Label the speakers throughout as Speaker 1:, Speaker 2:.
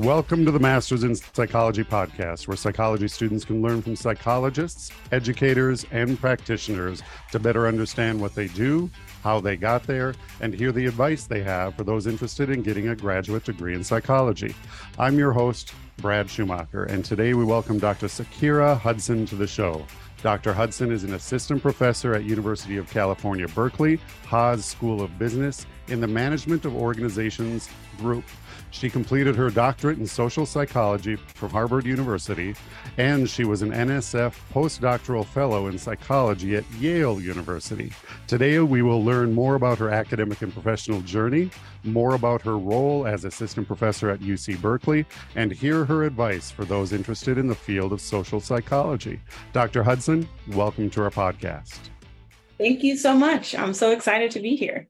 Speaker 1: Welcome to the Masters in Psychology podcast, where psychology students can learn from psychologists, educators, and practitioners to better understand what they do, how they got there, and hear the advice they have for those interested in getting a graduate degree in psychology. I'm your host, Brad Schumacher, and today we welcome Dr. Sa-kiera Hudson to the show. Dr. Hudson is an assistant professor at University of California, Berkeley, Haas School of Business in the Management of Organizations group. She completed her doctorate in social psychology from Harvard University, and she was an NSF postdoctoral fellow in psychology at Yale University. Today, we will learn more about her academic and professional journey, more about her role as assistant professor at UC Berkeley, and hear her advice for those interested in the field of social psychology. Dr. Hudson, welcome to our podcast.
Speaker 2: Thank you so much. I'm so excited to be here.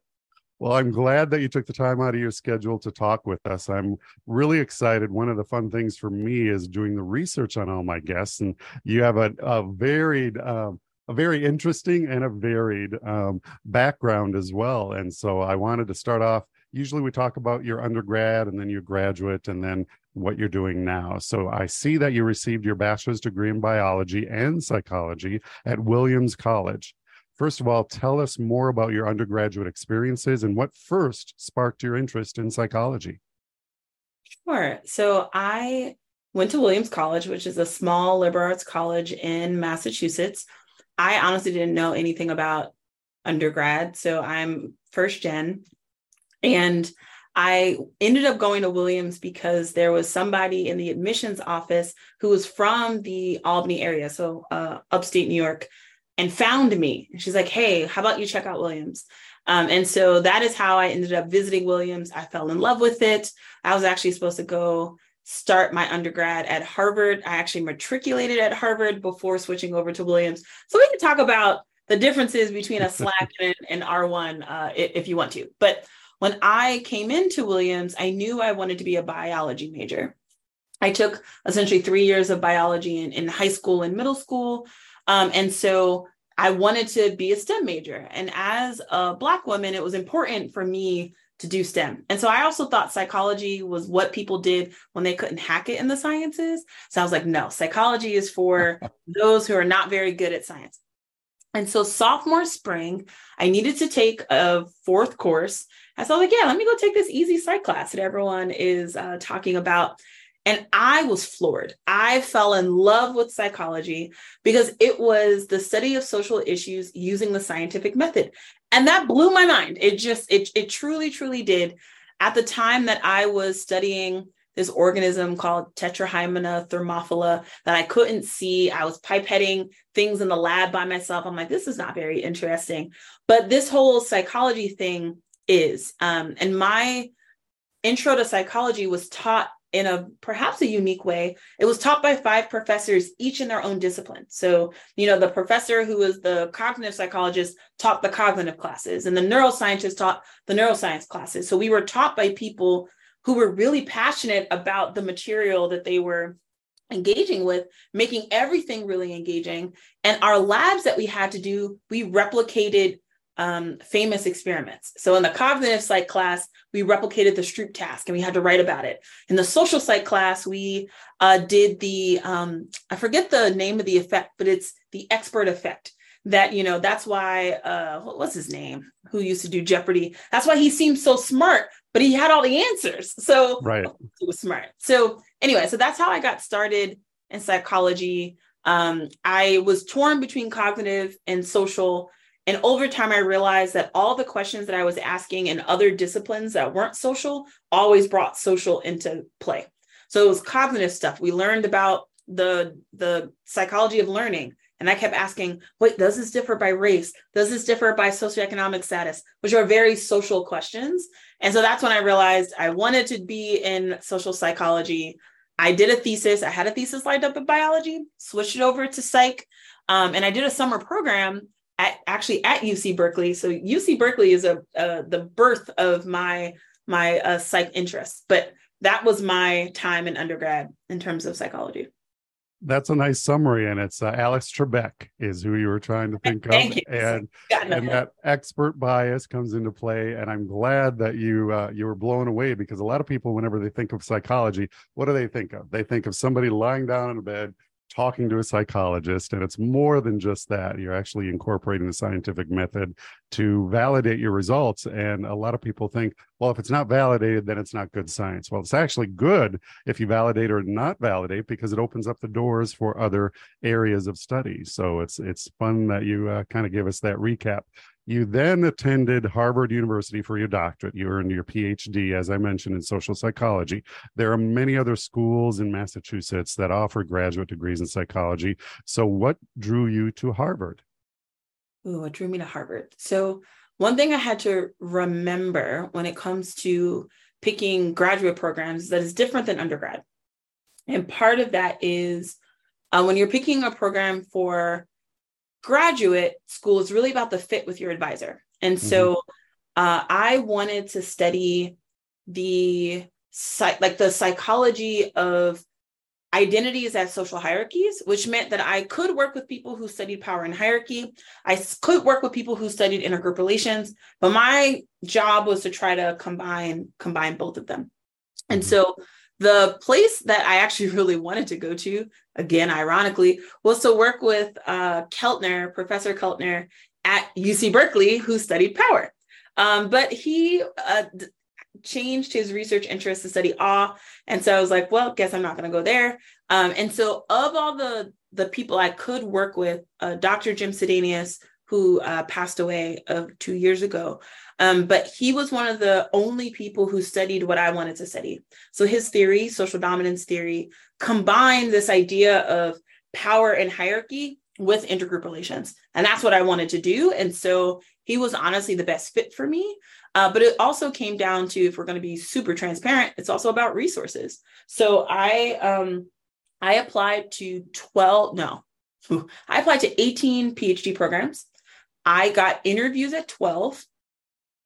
Speaker 1: Well, I'm glad that you took the time out of your schedule to talk with us. I'm really excited. One of the fun things for me is doing the research on all my guests, and you have a, a varied, um, a very interesting and a varied um, background as well. And so I wanted to start off. Usually, we talk about your undergrad and then your graduate, and then what you're doing now. So I see that you received your bachelor's degree in biology and psychology at Williams College. First of all, tell us more about your undergraduate experiences and what first sparked your interest in psychology.
Speaker 2: Sure. So I went to Williams College, which is a small liberal arts college in Massachusetts. I honestly didn't know anything about undergrad. So I'm first gen. And I ended up going to Williams because there was somebody in the admissions office who was from the Albany area, so uh, upstate New York, and found me. She's like, hey, how about you check out Williams? Um, and so that is how I ended up visiting Williams. I fell in love with it. I was actually supposed to go start my undergrad at Harvard. I actually matriculated at Harvard before switching over to Williams. So we can talk about the differences between a SLAC and, an R1 uh, if you want to. But when I came into Williams, I knew I wanted to be a biology major. I took essentially three years of biology in, in high school and middle school. Um, and so I wanted to be a STEM major. And as a Black woman, it was important for me to do STEM. And so I also thought psychology was what people did when they couldn't hack it in the sciences. So I was like, no, psychology is for those who are not very good at science. And so sophomore spring, I needed to take a fourth course. And so I was like, yeah, let me go take this easy psych class that everyone is uh, talking about. And I was floored. I fell in love with psychology because it was the study of social issues using the scientific method. And that blew my mind. It just, it, it truly, truly did. At the time that I was studying this organism called Tetrahymena thermophila that I couldn't see. I was pipetting things in the lab by myself. I'm like, this is not very interesting. But this whole psychology thing is. Um, and my intro to psychology was taught in a perhaps a unique way. It was taught by five professors, each in their own discipline. So, you know, the professor who was the cognitive psychologist taught the cognitive classes, and the neuroscientist taught the neuroscience classes. So we were taught by people who were really passionate about the material that they were engaging with, making everything really engaging. And our labs that we had to do, we replicated um, famous experiments. So in the cognitive psych class, we replicated the Stroop task and we had to write about it. In the social psych class, we uh, did the, um, I forget the name of the effect, but it's the expert effect that, you know, that's why, uh, what was his name? Who used to do Jeopardy? That's why he seemed so smart, but he had all the answers. So
Speaker 1: right.
Speaker 2: he was smart. So anyway, so that's how I got started in psychology. Um, I was torn between cognitive and social and over time, I realized that all the questions that I was asking in other disciplines that weren't social always brought social into play. So it was cognitive stuff. We learned about the, the psychology of learning. And I kept asking, wait, does this differ by race? Does this differ by socioeconomic status? Which are very social questions. And so that's when I realized I wanted to be in social psychology. I did a thesis. I had a thesis lined up in biology, switched it over to psych. Um, and I did a summer program at, actually at UC Berkeley. So UC Berkeley is a uh, the birth of my my uh, psych interests, but that was my time in undergrad in terms of psychology.
Speaker 1: that's a nice summary, and it's uh, Alex Trebek is who you were trying to think of, and and that expert bias comes into play. And I'm glad that you uh, you were blown away because a lot of people, whenever they think of psychology, what do they think of? They think of somebody lying down in a bed talking to a psychologist and it's more than just that you're actually incorporating the scientific method to validate your results and a lot of people think well if it's not validated then it's not good science. Well it's actually good if you validate or not validate because it opens up the doors for other areas of study. So it's it's fun that you uh, kind of give us that recap you then attended Harvard University for your doctorate. You earned your PhD, as I mentioned, in social psychology. There are many other schools in Massachusetts that offer graduate degrees in psychology. So, what drew you to Harvard?
Speaker 2: Ooh, what drew me to Harvard? So, one thing I had to remember when it comes to picking graduate programs that is different than undergrad. And part of that is uh, when you're picking a program for graduate school is really about the fit with your advisor. And so mm-hmm. uh, I wanted to study the like the psychology of identities as social hierarchies, which meant that I could work with people who studied power and hierarchy. I could work with people who studied intergroup relations, but my job was to try to combine combine both of them. Mm-hmm. And so the place that I actually really wanted to go to, again, ironically, was to work with uh, Keltner, Professor Keltner at UC Berkeley, who studied power. Um, but he uh, d- changed his research interest to study awe. And so I was like, well, guess I'm not going to go there. Um, and so, of all the the people I could work with, uh, Dr. Jim Sidanius, who uh, passed away uh, two years ago, um, but he was one of the only people who studied what I wanted to study. So his theory, social dominance theory, combined this idea of power and hierarchy with intergroup relations. And that's what I wanted to do. And so he was honestly the best fit for me. Uh, but it also came down to, if we're going to be super transparent, it's also about resources. So I, um, I applied to 12, no, I applied to 18 PhD programs. I got interviews at 12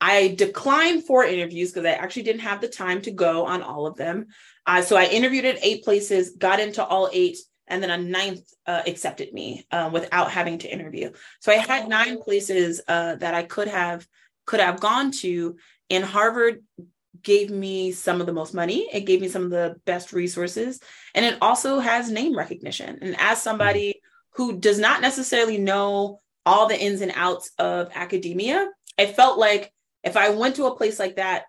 Speaker 2: I declined four interviews because I actually didn't have the time to go on all of them. Uh, so I interviewed at eight places, got into all eight, and then a ninth uh, accepted me uh, without having to interview. So I had nine places uh, that I could have could have gone to. And Harvard gave me some of the most money. It gave me some of the best resources, and it also has name recognition. And as somebody who does not necessarily know all the ins and outs of academia, I felt like if I went to a place like that,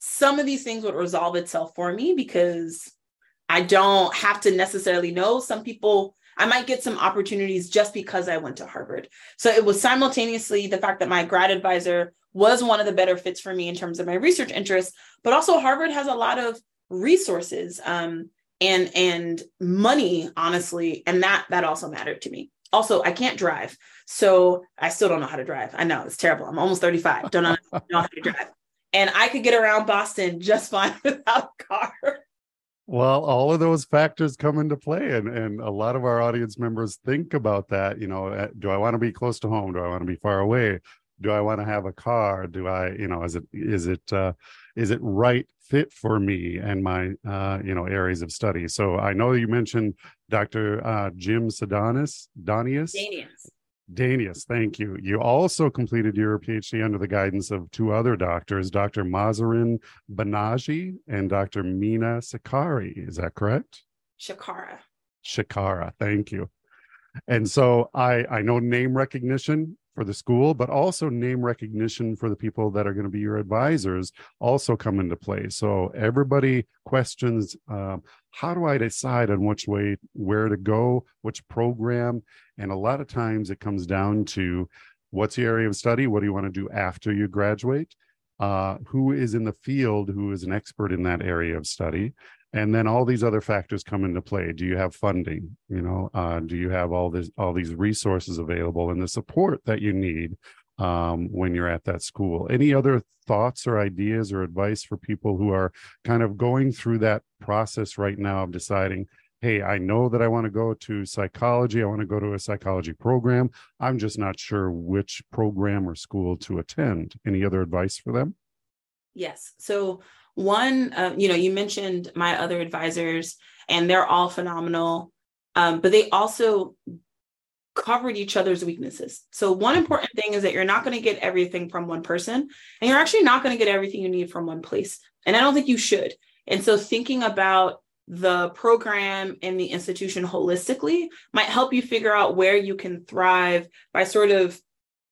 Speaker 2: some of these things would resolve itself for me because I don't have to necessarily know. Some people, I might get some opportunities just because I went to Harvard. So it was simultaneously the fact that my grad advisor was one of the better fits for me in terms of my research interests, but also Harvard has a lot of resources um, and and money, honestly, and that that also mattered to me also i can't drive so i still don't know how to drive. I know it's terrible. I'm almost 35 don't know, know how to drive. And i could get around boston just fine without a car.
Speaker 1: Well all of those factors come into play and and a lot of our audience members think about that you know eh, do i want to be close to home? Do i want to be far away? Do i want to have a car? Do i you know is it is it uh is it right fit for me and my uh, you know areas of study. So I know you mentioned Dr. Uh, Jim Sedanis, Donius,
Speaker 2: Danius.
Speaker 1: Danius, thank you. You also completed your PhD under the guidance of two other doctors, Dr. Mahzarin Banaji and Dr. Mina Sakari. Is that correct?
Speaker 2: Cikara.
Speaker 1: Cikara, thank you. And so I I know name recognition for the school, but also name recognition for the people that are going to be your advisors also come into play. So everybody questions um, how do I decide on which way, where to go, which program? And a lot of times it comes down to what's the area of study? What do you want to do after you graduate? Uh, who is in the field who is an expert in that area of study and then all these other factors come into play. Do you have funding? You know uh, do you have all this all these resources available and the support that you need um, when you're at that school? Any other thoughts or ideas or advice for people who are kind of going through that process right now of deciding hey i know that i want to go to psychology i want to go to a psychology program. I'm just not sure which program or school to attend. Any other advice for them?
Speaker 2: Yes. So one, uh, you know, you mentioned my other advisors, and they're all phenomenal. Um, but they also covered each other's weaknesses. So one important thing is that you're not going to get everything from one person and you're actually not going to get everything you need from one place. And I don't think you should. And so thinking about the program and the institution holistically might help you figure out where you can thrive by sort of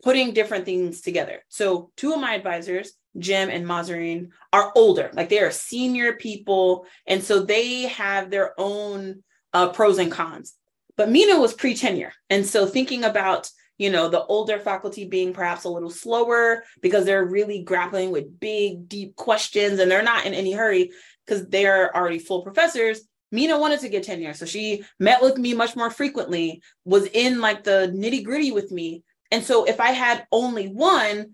Speaker 2: putting different things together. So two of my advisors, Jim and Mahzarin, are older, like they are senior people. And so they have their own uh, pros and cons. But Mina was pre tenure. And so thinking about you know the older faculty being perhaps a little slower because they're really grappling with big deep questions and they're not in any hurry because they're already full professors mina wanted to get tenure so she met with me much more frequently was in like the nitty gritty with me and so if i had only one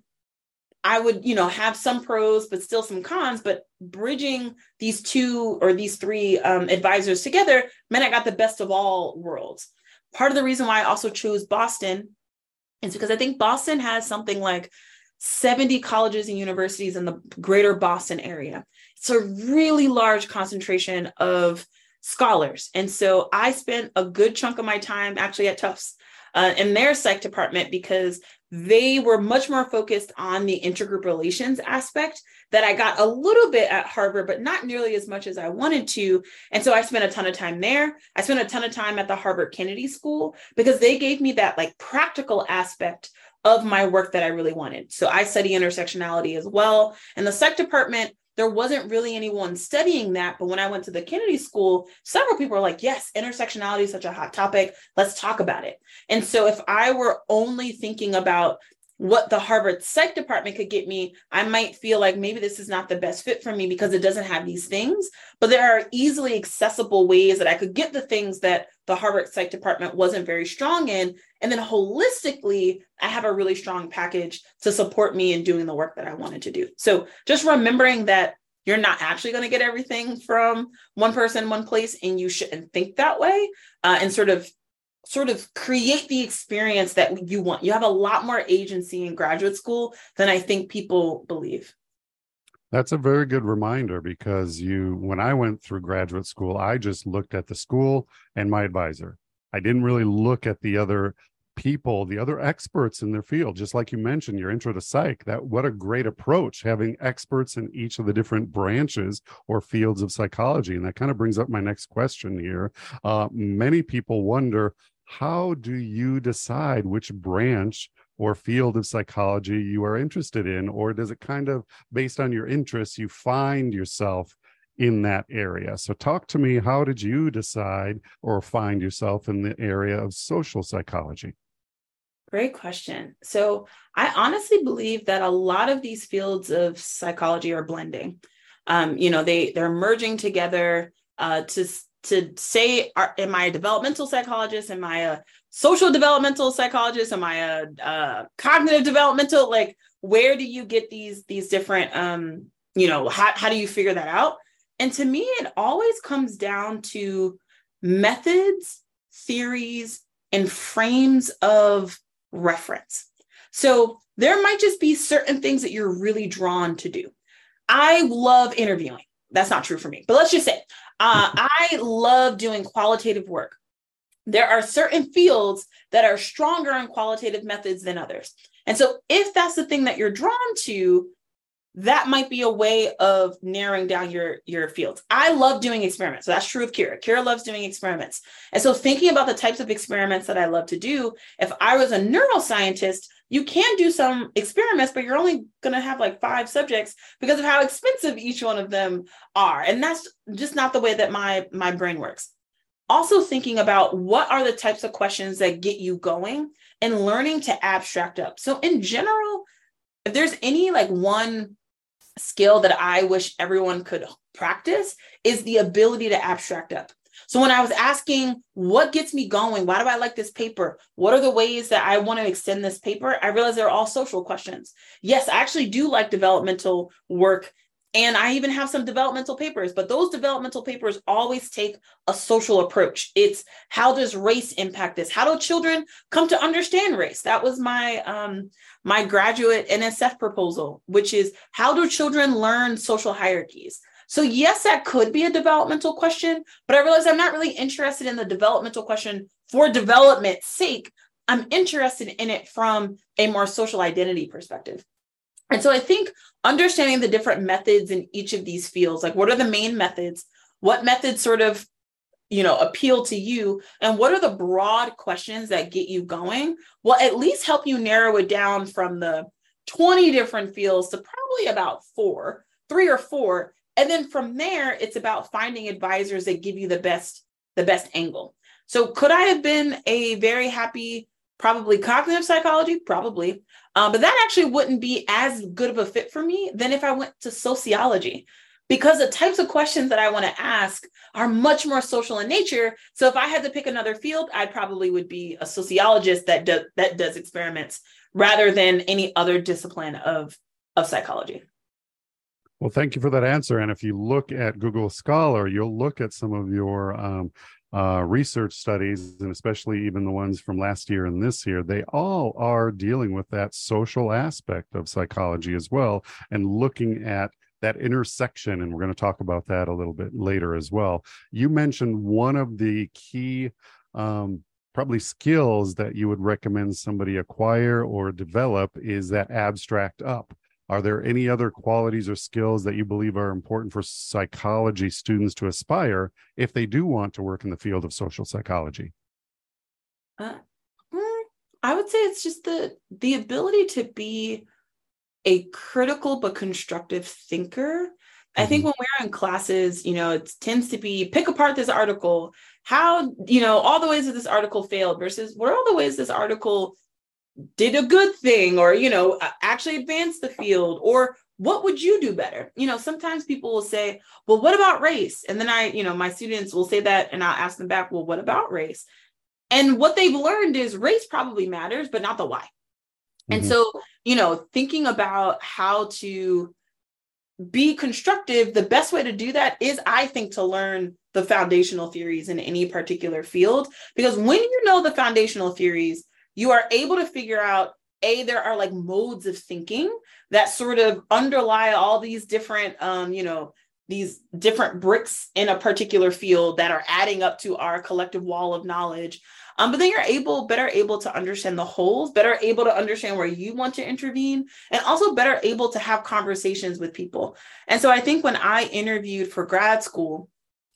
Speaker 2: I would, you know, have some pros, but still some cons. But bridging these two or these three um, advisors together meant I got the best of all worlds. Part of the reason why I also chose Boston is because I think Boston has something like 70 colleges and universities in the greater Boston area. It's a really large concentration of scholars. And so I spent a good chunk of my time actually at Tufts uh, in their psych department because they were much more focused on the intergroup relations aspect that I got a little bit at Harvard, but not nearly as much as I wanted to. And so I spent a ton of time there. I spent a ton of time at the Harvard Kennedy School because they gave me that like practical aspect of my work that I really wanted. So I study intersectionality as well. And the psych department there wasn't really anyone studying that. But when I went to the Kennedy School, several people were like, yes, intersectionality is such a hot topic. Let's talk about it. And so if I were only thinking about what the Harvard Psych department could get me, I might feel like maybe this is not the best fit for me because it doesn't have these things. But there are easily accessible ways that I could get the things that the Harvard Psych department wasn't very strong in. And then holistically, I have a really strong package to support me in doing the work that I wanted to do. So just remembering that you're not actually going to get everything from one person, one place, and you shouldn't think that way, uh, and sort of sort of create the experience that you want. You have a lot more agency in graduate school than I think people believe.
Speaker 1: That's a very good reminder because you, when I went through graduate school, I just looked at the school and my advisor. I didn't really look at the other people, the other experts in their field. Just like you mentioned, your intro to psych, that what a great approach having experts in each of the different branches or fields of psychology. And that kind of brings up my next question here. Uh, many people wonder how do you decide which branch or field of psychology you are interested in? Or does it kind of, based on your interests, you find yourself in that area? So, talk to me. How did you decide or find yourself in the area of social psychology?
Speaker 2: Great question. So, I honestly believe that a lot of these fields of psychology are blending. Um, you know, they they're merging together uh, to to say are, am i a developmental psychologist? Am i a social developmental psychologist? Am i a, a cognitive developmental? Like where do you get these these different um you know how, how do you figure that out? And to me it always comes down to methods theories and frames of reference. So there might just be certain things that you're really drawn to do. I love interviewing. That's not true for me but let's just say uh, I love doing qualitative work. There are certain fields that are stronger in qualitative methods than others. And so, if that's the thing that you're drawn to, that might be a way of narrowing down your your fields. I love doing experiments. So that's true of Kiera. Kiera loves doing experiments. And so thinking about the types of experiments that I love to do, if I was a neuroscientist, you can do some experiments, but you're only going to have like five subjects because of how expensive each one of them are. And that's just not the way that my my brain works. Also thinking about what are the types of questions that get you going and learning to abstract up. So in general, if there's any like one skill that I wish everyone could practice is the ability to abstract up. So when I was asking what gets me going, why do I like this paper? What are the ways that I want to extend this paper? I realized they're all social questions. Yes, I actually do like developmental work and I even have some developmental papers, but those developmental papers always take a social approach. It's how does race impact this? How do children come to understand race? That was my um, my graduate NSF proposal, which is how do children learn social hierarchies? So, yes, that could be a developmental question, but I realize I'm not really interested in the developmental question for development's sake. I'm interested in it from a more social identity perspective. And so I think understanding the different methods in each of these fields, like what are the main methods? What methods sort of you know appeal to you and what are the broad questions that get you going will at least help you narrow it down from the 20 different fields to probably about four three or four and then from there it's about finding advisors that give you the best the best angle so could i have been a very happy probably cognitive psychology probably um, but that actually wouldn't be as good of a fit for me than if i went to sociology because the types of questions that I want to ask are much more social in nature. So if I had to pick another field, I probably would be a sociologist that does that does experiments rather than any other discipline of of psychology.
Speaker 1: Well, thank you for that answer. And if you look at Google Scholar, you'll look at some of your um, uh, research studies, and especially even the ones from last year and this year, they all are dealing with that social aspect of psychology as well, and looking at that intersection, and we're going to talk about that a little bit later as well. You mentioned one of the key, um, probably skills that you would recommend somebody acquire or develop is that abstract up. Are there any other qualities or skills that you believe are important for psychology students to aspire if they do want to work in the field of social psychology?
Speaker 2: Uh, mm, I would say it's just the the ability to be a critical but constructive thinker. I think mm-hmm. when we're in classes, you know, it tends to be pick apart this article, how, you know, all the ways that this article failed versus what are all the ways this article did a good thing or, you know, actually advanced the field or what would you do better? You know, sometimes people will say, well, what about race? And then I, you know, my students will say that and I'll ask them back, well, what about race? And what they've learned is race probably matters, but not the why. Mm-hmm. And so, you know, thinking about how to be constructive, the best way to do that is, I think, to learn the foundational theories in any particular field. Because when you know the foundational theories, you are able to figure out a there are like modes of thinking that sort of underlie all these different um you know these different bricks in a particular field that are adding up to our collective wall of knowledge um, but then you're able, better able to understand the holes, better able to understand where you want to intervene, and also better able to have conversations with people. And so I think when I interviewed for grad school,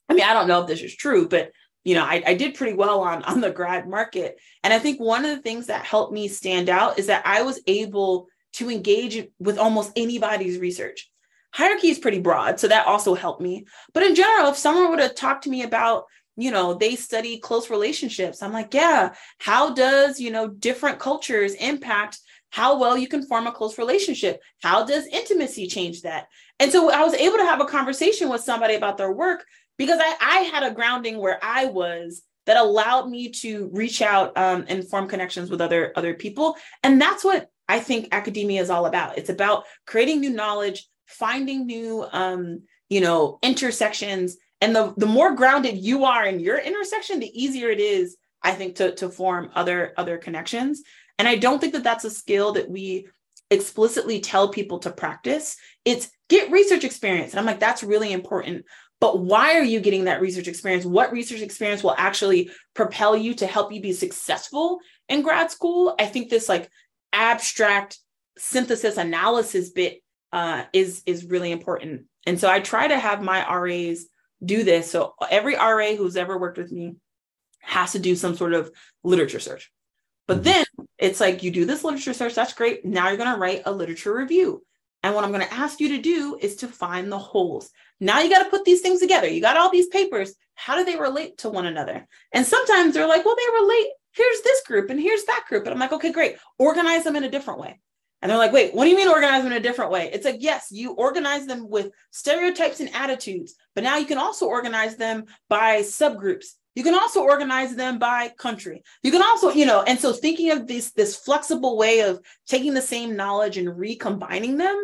Speaker 2: I mean, I don't know if this is true, but you know, I, I did pretty well on, on the grad market. And I think one of the things that helped me stand out is that I was able to engage with almost anybody's research. Hierarchy is pretty broad so that also helped me. But in general if someone would have talked to me about you know they study close relationships i'm like yeah how does you know different cultures impact how well you can form a close relationship? How does intimacy change that? And so i was able to have a conversation with somebody about their work because i, I had a grounding where i was that allowed me to reach out um, and form connections with other other people. And that's what i think academia is all about. It's about creating new knowledge finding new um, you know intersections. And the the more grounded you are in your intersection the easier it is i think to to form other other connections. And i don't think that that's a skill that we explicitly tell people to practice. It's get research experience. And i'm like that's really important but why are you getting that research experience what research experience will actually propel you to help you be successful in grad school i think this like abstract synthesis analysis bit uh, is is really important and so i try to have my ras do this. So every RA who's ever worked with me has to do some sort of literature search. But mm-hmm. then it's like you do this literature search, that's great. Now you're going to write a literature review. And what I'm going to ask you to do is to find the holes. Now you got to put these things together. You got all these papers. How do they relate to one another? And sometimes they're like, well, they relate. Here's this group and here's that group. And I'm like, okay, great. Organize them in a different way. And they're like, wait, what do you mean organize them in a different way? It's like, yes, you organize them with stereotypes and attitudes, but now you can also organize them by subgroups. You can also organize them by country. You can also, you know, and so thinking of this this flexible way of taking the same knowledge and recombining them,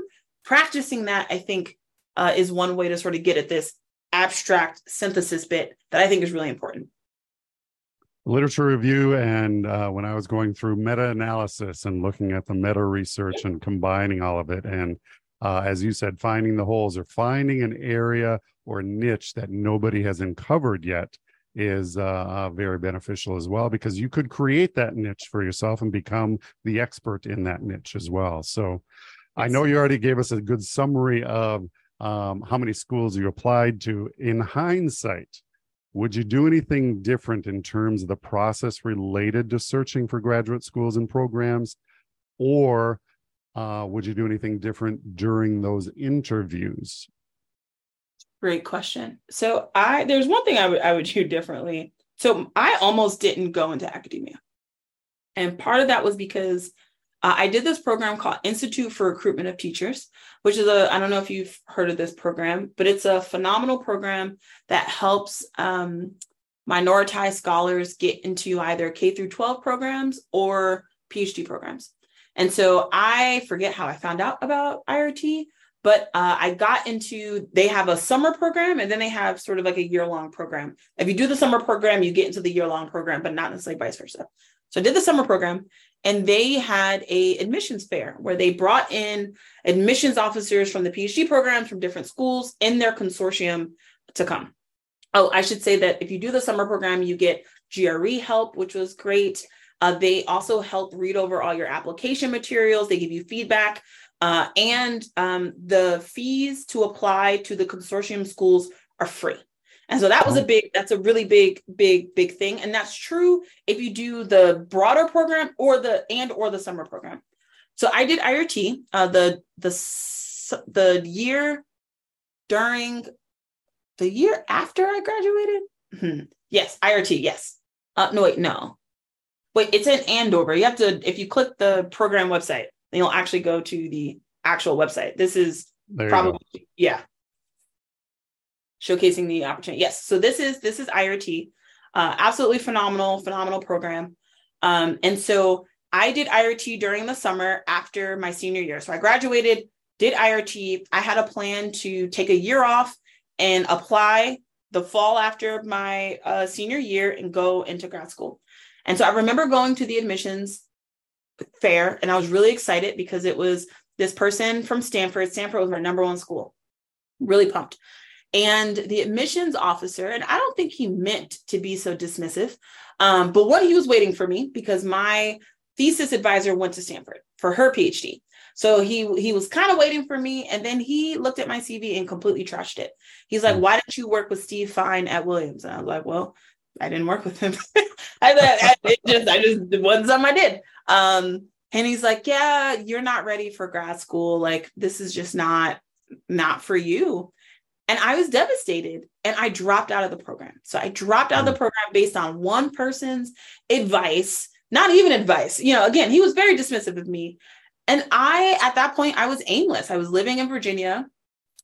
Speaker 2: practicing that, I think, uh, is one way to sort of get at this abstract synthesis bit that I think is really important
Speaker 1: literature review and uh, when I was going through meta analysis and looking at the meta research and combining all of it. And uh, as you said, finding the holes or finding an area or niche that nobody has uncovered yet is uh, very beneficial as well because you could create that niche for yourself and become the expert in that niche as well. So I know you already gave us a good summary of um, how many schools you applied to. In hindsight, would you do anything different in terms of the process related to searching for graduate schools and programs? Or uh, would you do anything different during those interviews?
Speaker 2: Great question. So I there's one thing I would I would do differently. So I almost didn't go into academia. And part of that was because uh, I did this program called Institute for Recruitment of Teachers, which is a, I don't know if you've heard of this program, but it's a phenomenal program that helps um, minoritized scholars get into either K through 12 programs or PhD programs. And so I forget how I found out about IRT, but uh, I got into, they have a summer program and then they have sort of like a year long program. If you do the summer program, you get into the year long program, but not necessarily vice versa. So I did the summer program and they had a admissions fair where they brought in admissions officers from the phd programs from different schools in their consortium to come oh i should say that if you do the summer program you get gre help which was great uh, they also help read over all your application materials they give you feedback uh, and um, the fees to apply to the consortium schools are free and so that was a oh. big, that's a really big, big, big thing. And that's true if you do the broader program or the and or the summer program. So I did IRT uh, the the the year during the year after I graduated. Hmm. Yes, IRT. Yes. Uh, no, wait, no. Wait, it's in Andover. You have to if you click the program website, then you'll actually go to the actual website. This is probably yeah showcasing the opportunity. Yes, so this is this is IRT, uh, absolutely phenomenal, phenomenal program. Um, and so I did IRT during the summer after my senior year. So I graduated, did IRT. I had a plan to take a year off and apply the fall after my uh, senior year and go into grad school. And so I remember going to the admissions fair and I was really excited because it was this person from Stanford. Stanford was my number one school. Really pumped. And the admissions officer, and I don't think he meant to be so dismissive, um, but what he was waiting for me because my thesis advisor went to Stanford for her PhD. So he he was kind of waiting for me, and then he looked at my CV and completely trashed it. He's like, hmm. "Why didn't you work with Steve Fein at Williams?" And I was like, "Well, I didn't work with him. I, I, just I just it wasn't something I did." Um, and he's like, "Yeah, you're not ready for grad school. Like this is just not not for you." And I was devastated and I dropped out of the program. So I dropped out of the mm. program based on one person's advice, not even advice. You know, again, he was very dismissive of me. And I, at that point, I was aimless. I was living in Virginia.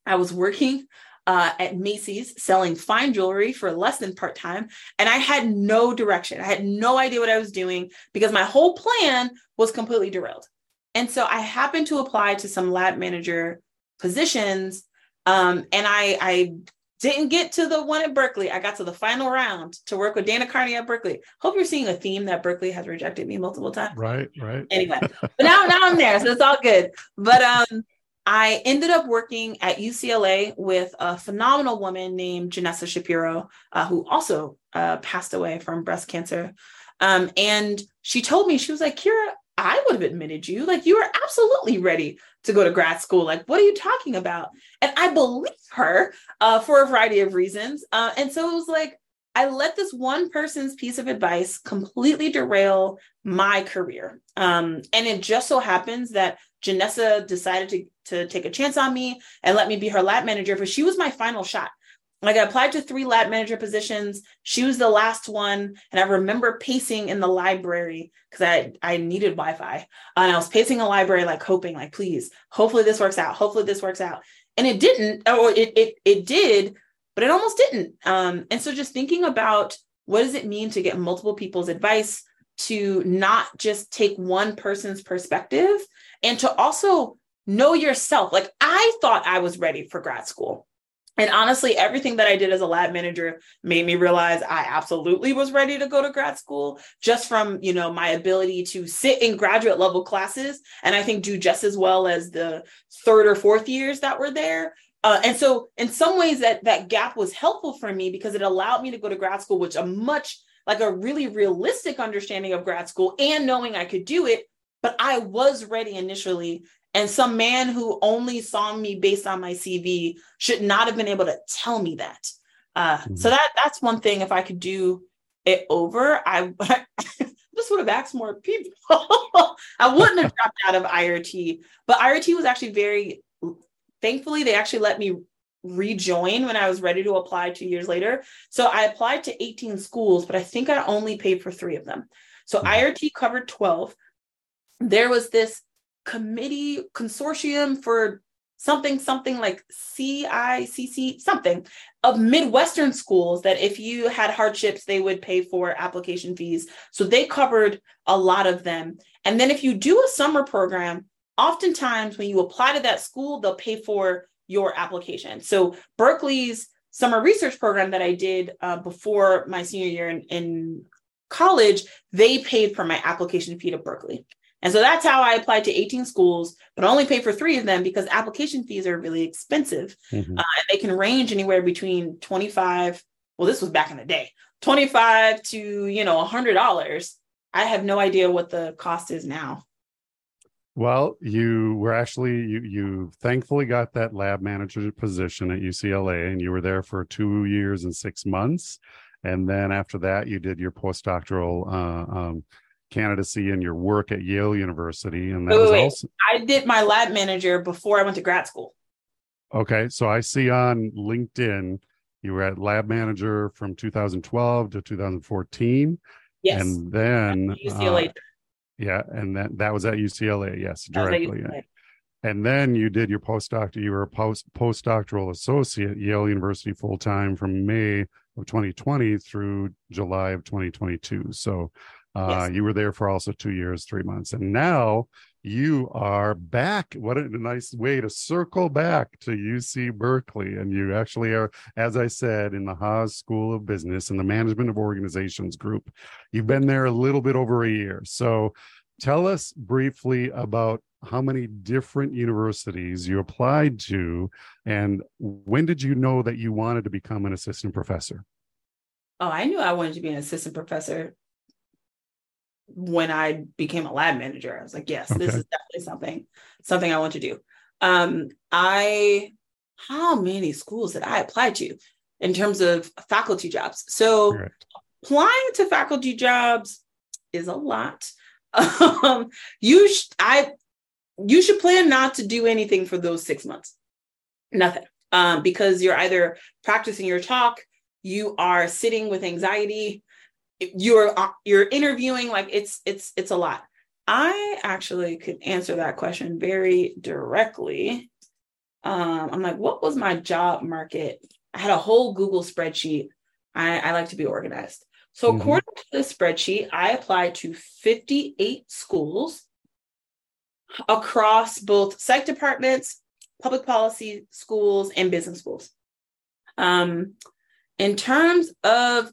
Speaker 2: I was working uh, at Macy's selling fine jewelry for less than part time. And I had no direction. I had no idea what I was doing because my whole plan was completely derailed. And so I happened to apply to some lab manager positions um, and I, I didn't get to the one at Berkeley. I got to the final round to work with Dana Carney at Berkeley. Hope you're seeing a theme that Berkeley has rejected me multiple times.
Speaker 1: Right, right.
Speaker 2: Anyway, but now now I'm there, so it's all good. But um, I ended up working at UCLA with a phenomenal woman named Jenessa Shapiro, uh, who also uh, passed away from breast cancer. Um, and she told me she was like, Kiera, I would have admitted you. Like you were absolutely ready to go to grad school. Like, what are you talking about? And I believe her uh, for a variety of reasons. Uh, and so it was like, I let this one person's piece of advice completely derail my career. Um, and it just so happens that Jenessa decided to, to take a chance on me and let me be her lab manager, but she was my final shot like I applied to three lab manager positions. She was the last one. And I remember pacing in the library because I, I needed Wi-Fi. And I was pacing the library, like hoping, like, please, hopefully this works out. Hopefully this works out. And it didn't, or it it it did, but it almost didn't. Um, and so just thinking about what does it mean to get multiple people's advice, to not just take one person's perspective, and to also know yourself. Like I thought I was ready for grad school and honestly, everything that I did as a lab manager made me realize I absolutely was ready to go to grad school just from, you know, my ability to sit in graduate level classes and I think do just as well as the third or fourth years that were there. Uh, and so in some ways that that gap was helpful for me because it allowed me to go to grad school, which a much like a really realistic understanding of grad school and knowing I could do it. But I was ready initially and some man who only saw me based on my CV should not have been able to tell me that. Uh, mm-hmm. So that that's one thing. If I could do it over, I, I just would have asked more people. I wouldn't have dropped out of IRT, but IRT was actually very. Thankfully, they actually let me rejoin when I was ready to apply two years later. So I applied to 18 schools, but I think I only paid for three of them. So mm-hmm. IRT covered 12. There was this committee consortium for something something like CICC something of Midwestern schools that if you had hardships they would pay for application fees. So they covered a lot of them. And then if you do a summer program oftentimes when you apply to that school they'll pay for your application. So Berkeley's summer research program that I did uh, before my senior year in, in college they paid for my application fee to Berkeley and so that's how I applied to 18 schools, but only paid for three of them because application fees are really expensive. Mm-hmm. Uh, and they can range anywhere between 25, well, this was back in the day, 25 to, you know, $100. I have no idea what the cost is now.
Speaker 1: Well, you were actually you you thankfully got that lab manager position at UCLA, and you were there for two years and six months, and then after that, you did your postdoctoral uh, um, candidacy and your work at Yale University. And that wait, was wait. also
Speaker 2: I did my lab manager before I went to grad school.
Speaker 1: Okay. So I see on LinkedIn you were at lab manager from 2012 to 2014. Yes. And then UCLA. Uh, yeah, and that that was at UCLA, yes, directly. UCLA. And then you did your postdoc. You were a post postdoctoral associate at Yale University full time from May of 2020 through July of 2022. So uh, yes. You were there for also two years, three months, and now you are back. What a nice way to circle back to UC Berkeley. And you actually are, as I said, in the Haas School of Business and the Management of Organizations group. You've been there a little bit over a year. So tell us briefly about how many different universities you applied to and when did you know that you wanted to become an assistant professor?
Speaker 2: Oh, I knew I wanted to be an assistant professor when I became a lab manager. I was like, yes, okay. this is definitely something, something I want to do. Um, I how many schools did I apply to in terms of faculty jobs? So applying to faculty jobs is a lot. Um, you sh- I you should plan not to do anything for those six months. Nothing. Um, because you're either practicing your talk, you are sitting with anxiety, you're uh, you're interviewing like it's it's it's a lot. I actually could answer that question very directly. Um i'm like what was my job market? I had a whole google spreadsheet. I, I like to be organized. So mm-hmm. according to the spreadsheet i applied to 58 schools across both psych departments public policy schools and business schools. Um in terms of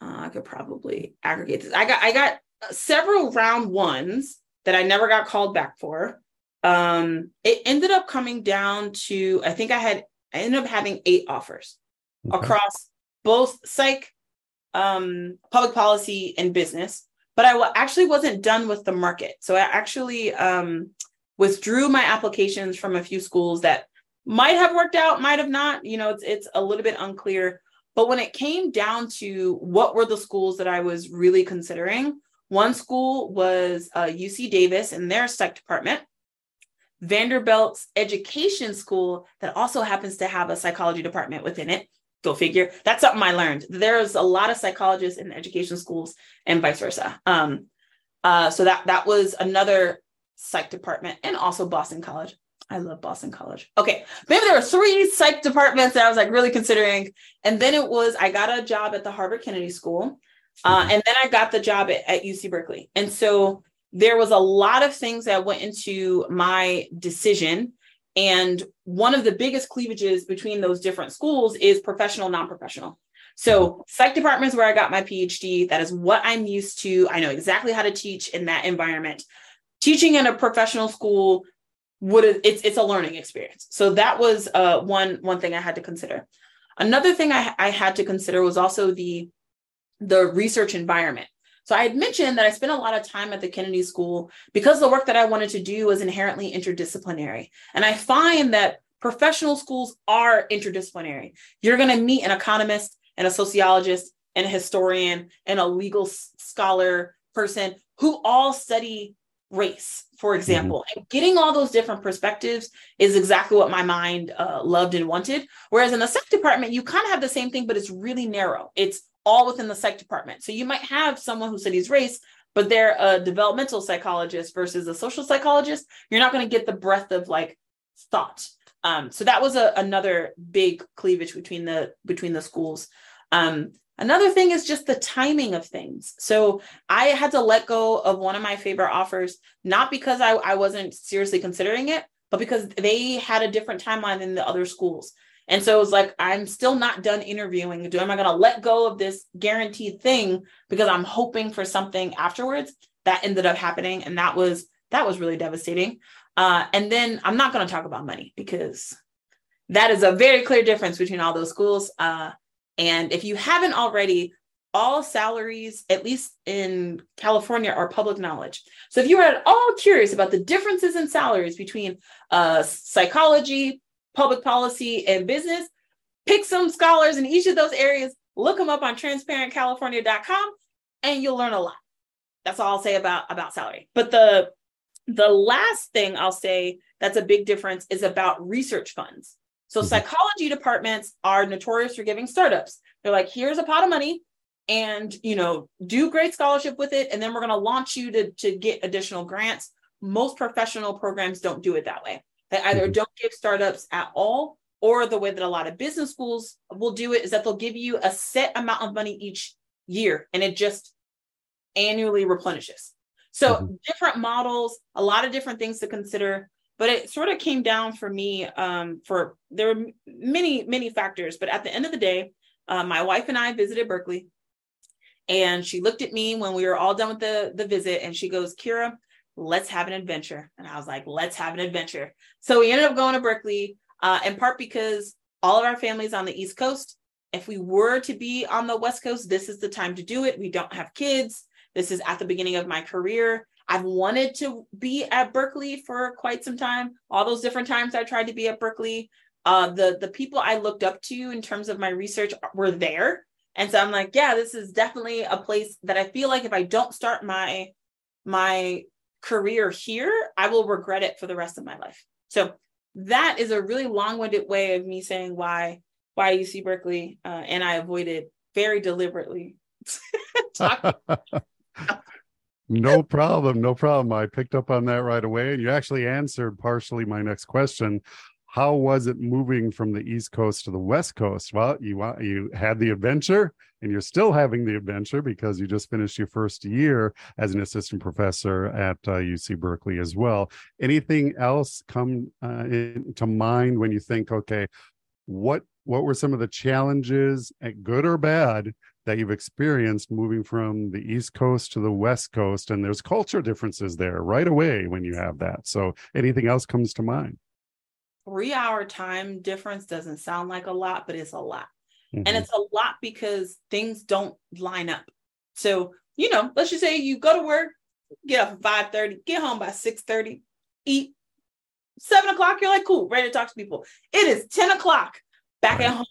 Speaker 2: uh, I could probably aggregate this. I got I got several round ones that I never got called back for. Um, it ended up coming down to I think I had I ended up having eight offers okay. across both psych, um, public policy, and business. But I w- actually wasn't done with the market, so I actually um, withdrew my applications from a few schools that might have worked out, might have not. You know, it's it's a little bit unclear. But when it came down to what were the schools that I was really considering, one school was uh, UC Davis and their psych department, Vanderbilt's education school that also happens to have a psychology department within it. Go figure. That's something I learned. There's a lot of psychologists in education schools and vice versa. Um, uh, so that that was another psych department, and also Boston College. I love Boston College. Okay, maybe there were three psych departments that I was like really considering, and then it was I got a job at the Harvard Kennedy School, uh, mm-hmm. and then I got the job at, at UC Berkeley, and so there was a lot of things that went into my decision, And one of the biggest cleavages between those different schools is professional, non professional. So, psych departments where I got my PhD, that is what I'm used to. I know exactly how to teach in that environment. Teaching in a professional school would it's it's a learning experience. So that was uh, one one thing I had to consider. Another thing I, I had to consider was also the the research environment. So I had mentioned that I spent a lot of time at the Kennedy School because the work that I wanted to do was inherently interdisciplinary. And I find that professional schools are interdisciplinary. You're going to meet an economist and a sociologist and a historian and a legal scholar person who all study race, for mm-hmm. example. Mm-hmm. And getting all those different perspectives is exactly what my mind uh, loved and wanted. Whereas in the psych department, you kind of have the same thing, but it's really narrow. It's all within the psych department. So you might have someone who studies race, but they're a developmental psychologist versus a social psychologist. You're not going to get the breadth of like thought. Um, so that was a, another big cleavage between the between the schools. Um, another thing is just the timing of things. So I had to let go of one of my favorite offers, not because I, I wasn't seriously considering it, but because they had a different timeline than the other schools. And so it was like, I'm still not done interviewing. Do am I going to let go of this guaranteed thing because I'm hoping for something afterwards? That ended up happening, and that was that was really devastating. Uh, and then I'm not going to talk about money because that is a very clear difference between all those schools. Uh, and if you haven't already, all salaries, at least in California, are public knowledge. So if you are at all curious about the differences in salaries between uh, psychology, public policy, and business. Pick some scholars in each of those areas, look them up on transparentcalifornia.com, and you'll learn a lot. That's all I'll say about, about salary. But the the last thing I'll say that's a big difference is about research funds. So mm-hmm. psychology departments are notorious for giving startups. They're like, here's a pot of money and you know, do great scholarship with it, and then we're going to launch you to, to get additional grants. Most professional programs don't do it that way. They either mm-hmm. don't give startups at all, or the way that a lot of business schools will do it is that they'll give you a set amount of money each year and it just annually replenishes. So, mm-hmm. different models, a lot of different things to consider. But it sort of came down for me um, for there were many, many factors. But at the end of the day, uh, my wife and I visited Berkeley. And she looked at me when we were all done with the, the visit and she goes, Kiera, let's have an adventure. And I was like, let's have an adventure. So we ended up going to Berkeley, uh, in part because all of our families on the East Coast. If we were to be on the West Coast, this is the time to do it. We don't have kids. This is at the beginning of my career. I've wanted to be at Berkeley for quite some time. All those different times I tried to be at Berkeley, uh, the the people I looked up to in terms of my research were there, and so I'm like, yeah, this is definitely a place that I feel like if I don't start my my career here, I will regret it for the rest of my life. So that is a really long-winded way of me saying why why UC Berkeley, uh, and I avoided very deliberately.
Speaker 1: no problem, no problem. I picked up on that right away, and you actually answered partially my next question. How was it moving from the east coast to the west coast? Well you you had the adventure and you're still having the adventure because you just finished your first year as an assistant professor at uh, uc berkeley as well. Anything else come uh, to mind when you think okay what what were some of the challenges eh, good or bad that you've experienced moving from the east coast to the west coast and there's culture differences there right away when you have that so anything else comes to mind
Speaker 2: three hour time difference doesn't sound like a lot, but it's a lot. Mm-hmm. And it's a lot because things don't line up. So, you know, let's just say you go to work, get up at 5 30, get home by 6 30, eat seven o'clock, you're like, cool, ready to talk to people. It is 10 o'clock back right. at home.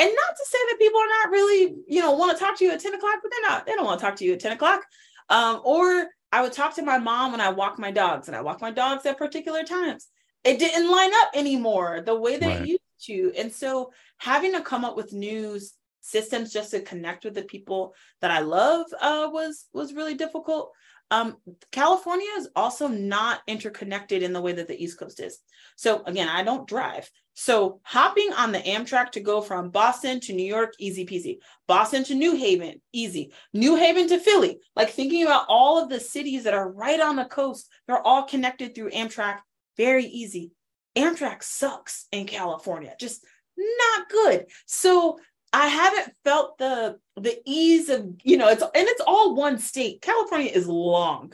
Speaker 2: And not to say that people are not really, you know, want to talk to you at 10 o'clock, but they're not, they don't want to talk to you at 10 o'clock. Um, or I would talk to my mom when I walk my dogs, and I walk my dogs at particular times it didn't line up anymore the way that right. it used to. And so having to come up with new systems just to connect with the people that I love uh, was was really difficult. Um, California is also not interconnected in the way that the East Coast is. So again, I don't drive. So hopping on the Amtrak to go from Boston to New York, easy peasy. Boston to New Haven, easy. New Haven to Philly, like thinking about all of the cities that are right on the coast, they're all connected through Amtrak very easy. Amtrak sucks in California, just not good. So I haven't felt the the ease of, you know, it's and it's all one state. California is long.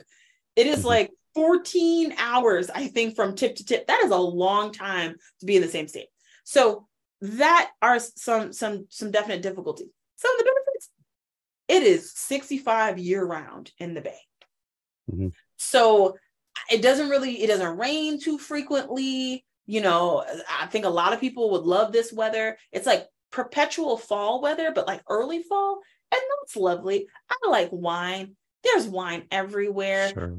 Speaker 2: It is mm-hmm. like 14 hours, I think, from tip to tip. That is a long time to be in the same state. So that are some some some definite difficulty. Some of the benefits, it is 65 year round in the Bay. Mm-hmm. So it doesn't really, it doesn't rain too frequently. You know, I think a lot of people would love this weather. It's like perpetual fall weather, but like early fall. And that's lovely. I like wine. There's wine everywhere. Sure.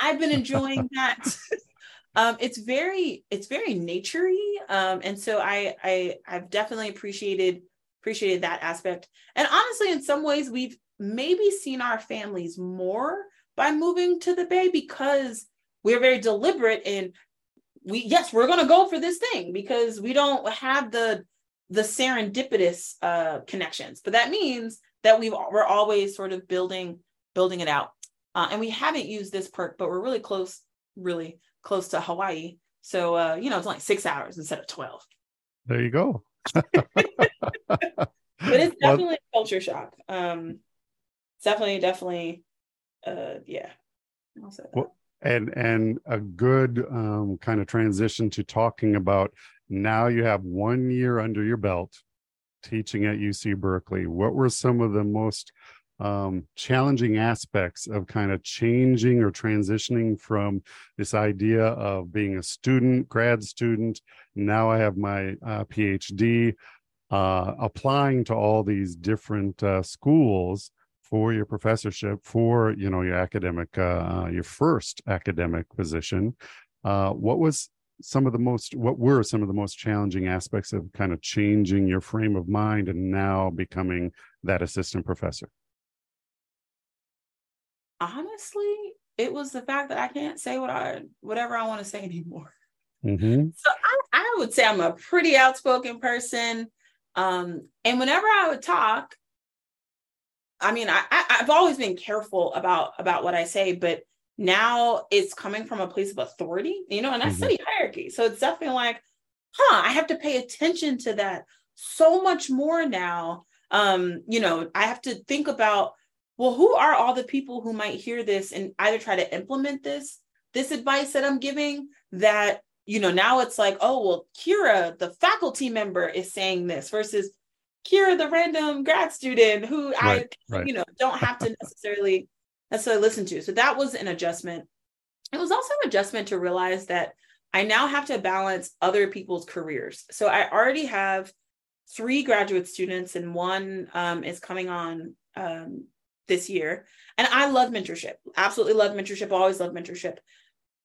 Speaker 2: I've been enjoying that. um, it's very, it's very naturey. Um, and so I, I, I've definitely appreciated, appreciated that aspect. And honestly, in some ways, we've maybe seen our families more by moving to the Bay because we're very deliberate in we yes we're going to go for this thing because we don't have the the serendipitous uh, connections. But that means that we we're always sort of building building it out. Uh, and we haven't used this perk but we're really close really close to hawaii. So uh, you know it's like six hours instead of 12
Speaker 1: there you go.
Speaker 2: But it's definitely well, a culture shock. Um definitely definitely uh yeah.
Speaker 1: Well, and and a good um, kind of transition to talking about now you have one year under your belt teaching at UC Berkeley. What were some of the most um, challenging aspects of kind of changing or transitioning from this idea of being a student, grad student? Now I have my uh, PhD, uh, applying to all these different uh, schools for your professorship, for you know your academic, uh, uh, your first academic position. Uh, what was some of the most? What were some of the most challenging aspects of kind of changing your frame of mind and now becoming that assistant professor?
Speaker 2: Honestly, it was the fact that I can't say what I whatever I want to say anymore. Mm-hmm. So I, I would say I'm a pretty outspoken person. Um, and whenever I would talk, I mean, I, I have always been careful about about what I say, but now it's coming from a place of authority, you know, and that's mm-hmm. city hierarchy. So it's definitely like, huh, I have to pay attention to that so much more now. Um, you know, I have to think about, well, who are all the people who might hear this and either try to implement this, this advice that I'm giving that, you know, now it's like, oh, well, Kiera, the faculty member, is saying this versus Kiera, the random grad student who right, I, right. you know, don't have to necessarily necessarily listened to. So that was an adjustment. It was also an adjustment to realize that I now have to balance other people's careers. So I already have three graduate students, and one um, is coming on um, this year. And I love mentorship. Absolutely love mentorship. Always love mentorship.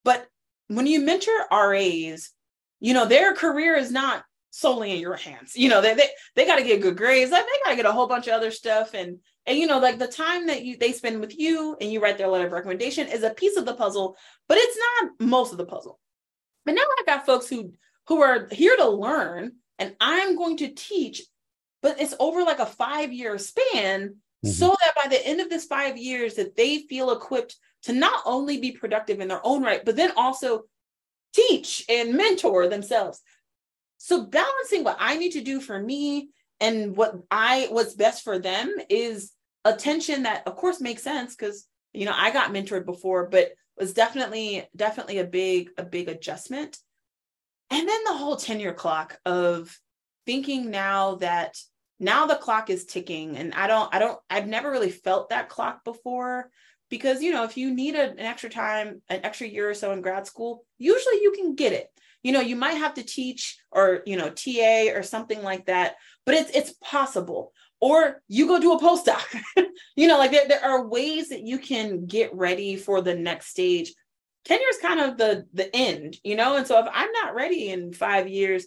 Speaker 2: But when you mentor RAs, you know their career is not solely in your hands. You know, they they, they got to get good grades. Like they got to get a whole bunch of other stuff. And and you know, like the time that you they spend with you and you write their letter of recommendation is a piece of the puzzle, but it's not most of the puzzle. But now I've got folks who who are here to learn, and I'm going to teach, but it's over like a five year span, mm-hmm. so that by the end of this five years, that they feel equipped to not only be productive in their own right, but then also teach and mentor themselves. So balancing what I need to do for me and what I what's best for them is attention that of course makes sense because you know I got mentored before, but was definitely definitely a big a big adjustment. And then the whole tenure clock of thinking now that now the clock is ticking and I don't I don't I've never really felt that clock before because you know if you need a, an extra time an extra year or so in grad school usually you can get it you know you might have to teach or you know ta or something like that but it's it's possible. Or you go do a postdoc. You know like there, there are ways that you can get ready for the next stage. Tenure is kind of the the end you know? And so if i'm not ready in five years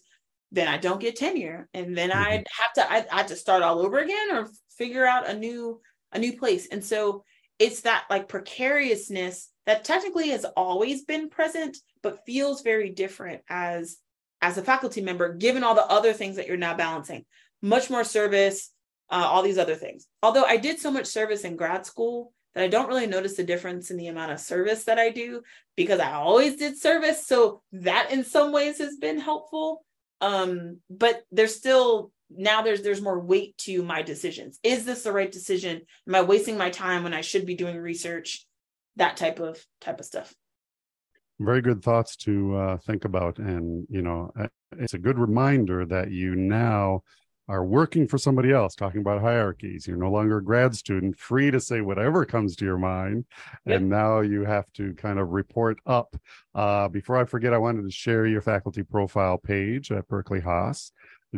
Speaker 2: then i don't get tenure. And then mm-hmm. i have to I, I have to start all over again or figure out a new a new place. And so it's that like precariousness that technically has always been present but feels very different as as a faculty member given all the other things that you're now balancing much more service uh, all these other things although i did so much service in grad school that I don't really notice the difference in the amount of service that I do because I always did service. So that in some ways has been helpful. Um, but there's still now there's there's more weight to my decisions. Is this the right decision? Am I wasting my time when I should be doing research? That type of type of stuff.
Speaker 1: Very good thoughts to uh, think about, and you know, it's a good reminder that you now are working for somebody else, talking about hierarchies. You're no longer a grad student, free to say whatever comes to your mind. Yep. And now you have to kind of report up. Uh, before I forget, I wanted to share your faculty profile page at Berkeley Haas.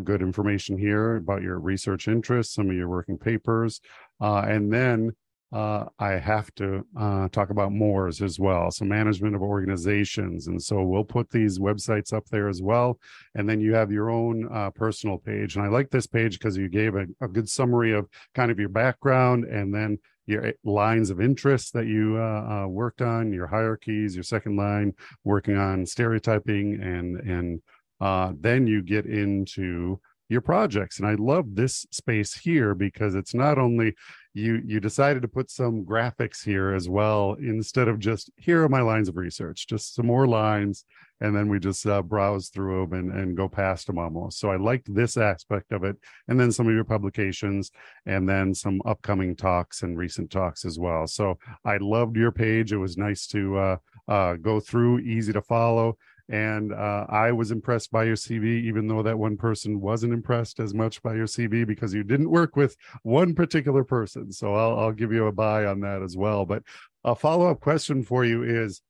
Speaker 1: Good information here about your research interests, some of your working papers, uh, and then uh, I have to uh, talk about MORS as well. So, management of organizations. And so, we'll put these websites up there as well. And then you have your own uh, personal page. And I like this page because you gave a, a, good summary of kind of your background and then your eh, lines of interest that you uh, uh, worked on, your hierarchies, your second line, working on stereotyping, and, and uh, then you get into your projects and i love this space here because it's not only you you decided to put some graphics here as well instead of just here are my lines of research just some more lines and then we just uh, browse through them and, and go past them almost. So i liked this aspect of it and then some of your publications and then some upcoming talks and recent talks as well. So i loved your page. It was nice to uh, uh, go through easy to follow and uh, I was impressed by your CV, even though that one person wasn't impressed as much by your CV because you didn't work with one particular person. So I'll, I'll give you a buy on that as well. But a follow up question for you is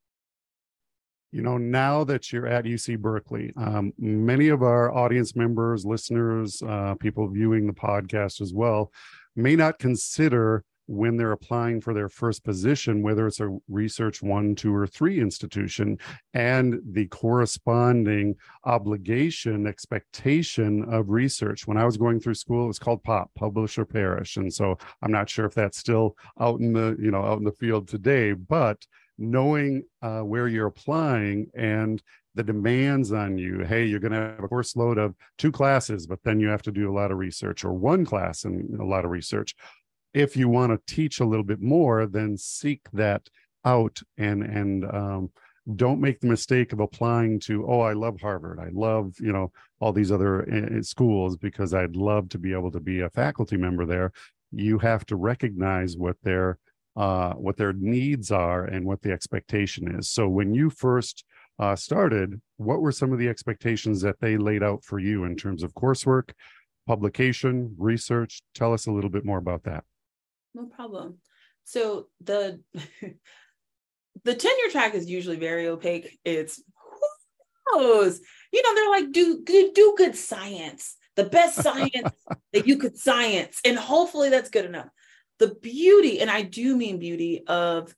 Speaker 1: you know, now that you're at UC Berkeley, um, many of our audience members, listeners, uh, people viewing the podcast as well, may not consider when they're applying for their first position, whether it's a research one, two, or three institution, and the corresponding obligation, expectation of research. When I was going through school, it was called POP, Publish or Perish. And so I'm not sure if that's still out in the, you know, out in the field today, but knowing uh, where you're applying and the demands on you hey you're going to have a course load of two classes but then you have to do a lot of research or one class and a lot of research if you want to teach a little bit more, then seek that out and and um, don't make the mistake of applying to oh i love harvard. I love you know all these other uh, schools because i'd love to be able to be a faculty member there. You have to recognize what their uh, what their needs are and what the expectation is. So when you first uh, started what were some of the expectations that they laid out for you in terms of coursework publication research? Tell us a little bit more about that
Speaker 2: no problem. So the the tenure track is usually very opaque. It's who knows? You know, they're like, do good, do good science, the best science that you could science, and hopefully that's good enough. The beauty, and I do mean beauty, of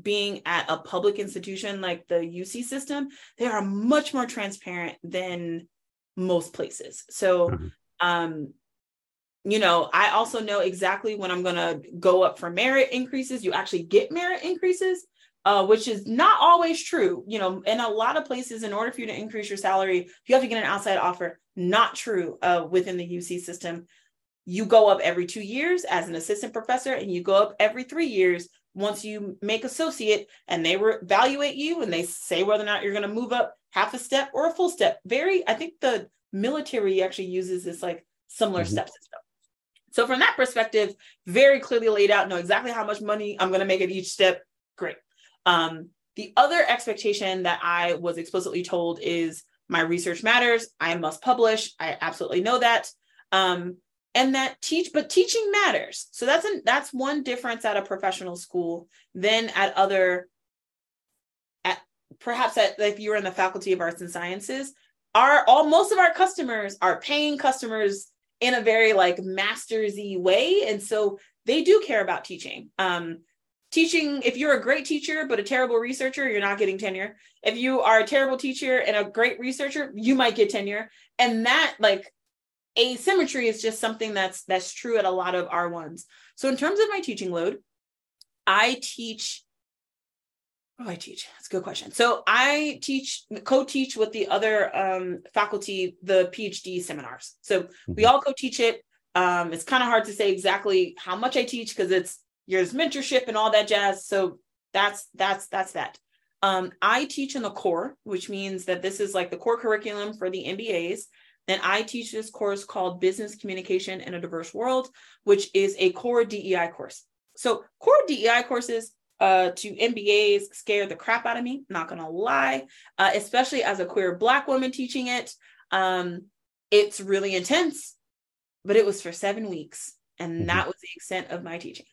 Speaker 2: being at a public institution like the UC system, they are much more transparent than most places. So mm-hmm. um, you know, I also know exactly when I'm going to go up for merit increases. You actually get merit increases, uh, which is not always true. You know, in a lot of places, in order for you to increase your salary, you have to get an outside offer. Not true uh, within the UC system. You go up every two years as an assistant professor, and you go up every three years once you make associate, and they re- evaluate you and they say whether or not you're going to move up half a step or a full step. Very, I think the military actually uses this like similar mm-hmm. step system. So from that perspective, very clearly laid out, know exactly how much money I'm going to make at each step. Great. Um, the other expectation that I was explicitly told is my research matters. I must publish. I absolutely know that. Um, and that teach, but teaching matters. So that's an, that's one difference at a professional school than at other, at perhaps at if you're in the Faculty of Arts and Sciences. Our all most of our customers are paying customers in a very like mastersy way. And so they do care about teaching. Um teaching if you're a great teacher but a terrible researcher you're not getting tenure. If you are a terrible teacher and a great researcher you might get tenure. And that like asymmetry is just something that's that's true at a lot of r1s so in terms of my teaching load i teach what do I teach? That's a good question. So I teach, co-teach with the other um, faculty the PhD seminars. So we mm-hmm. all co-teach it. Um, it's kind of hard to say exactly how much I teach because it's there's mentorship and all that jazz. So that's that's that's that. Um, I teach in the core, which means that this is like the core curriculum for the MBAs. Then I teach this course called Business Communication in a Diverse World, which is a core DEI course. So core DEI courses uh, to MBAs scare the crap out of me, not gonna lie, uh, especially as a queer Black woman teaching it. Um, it's really intense, but it was for seven weeks, and mm-hmm. that was the extent of my teaching.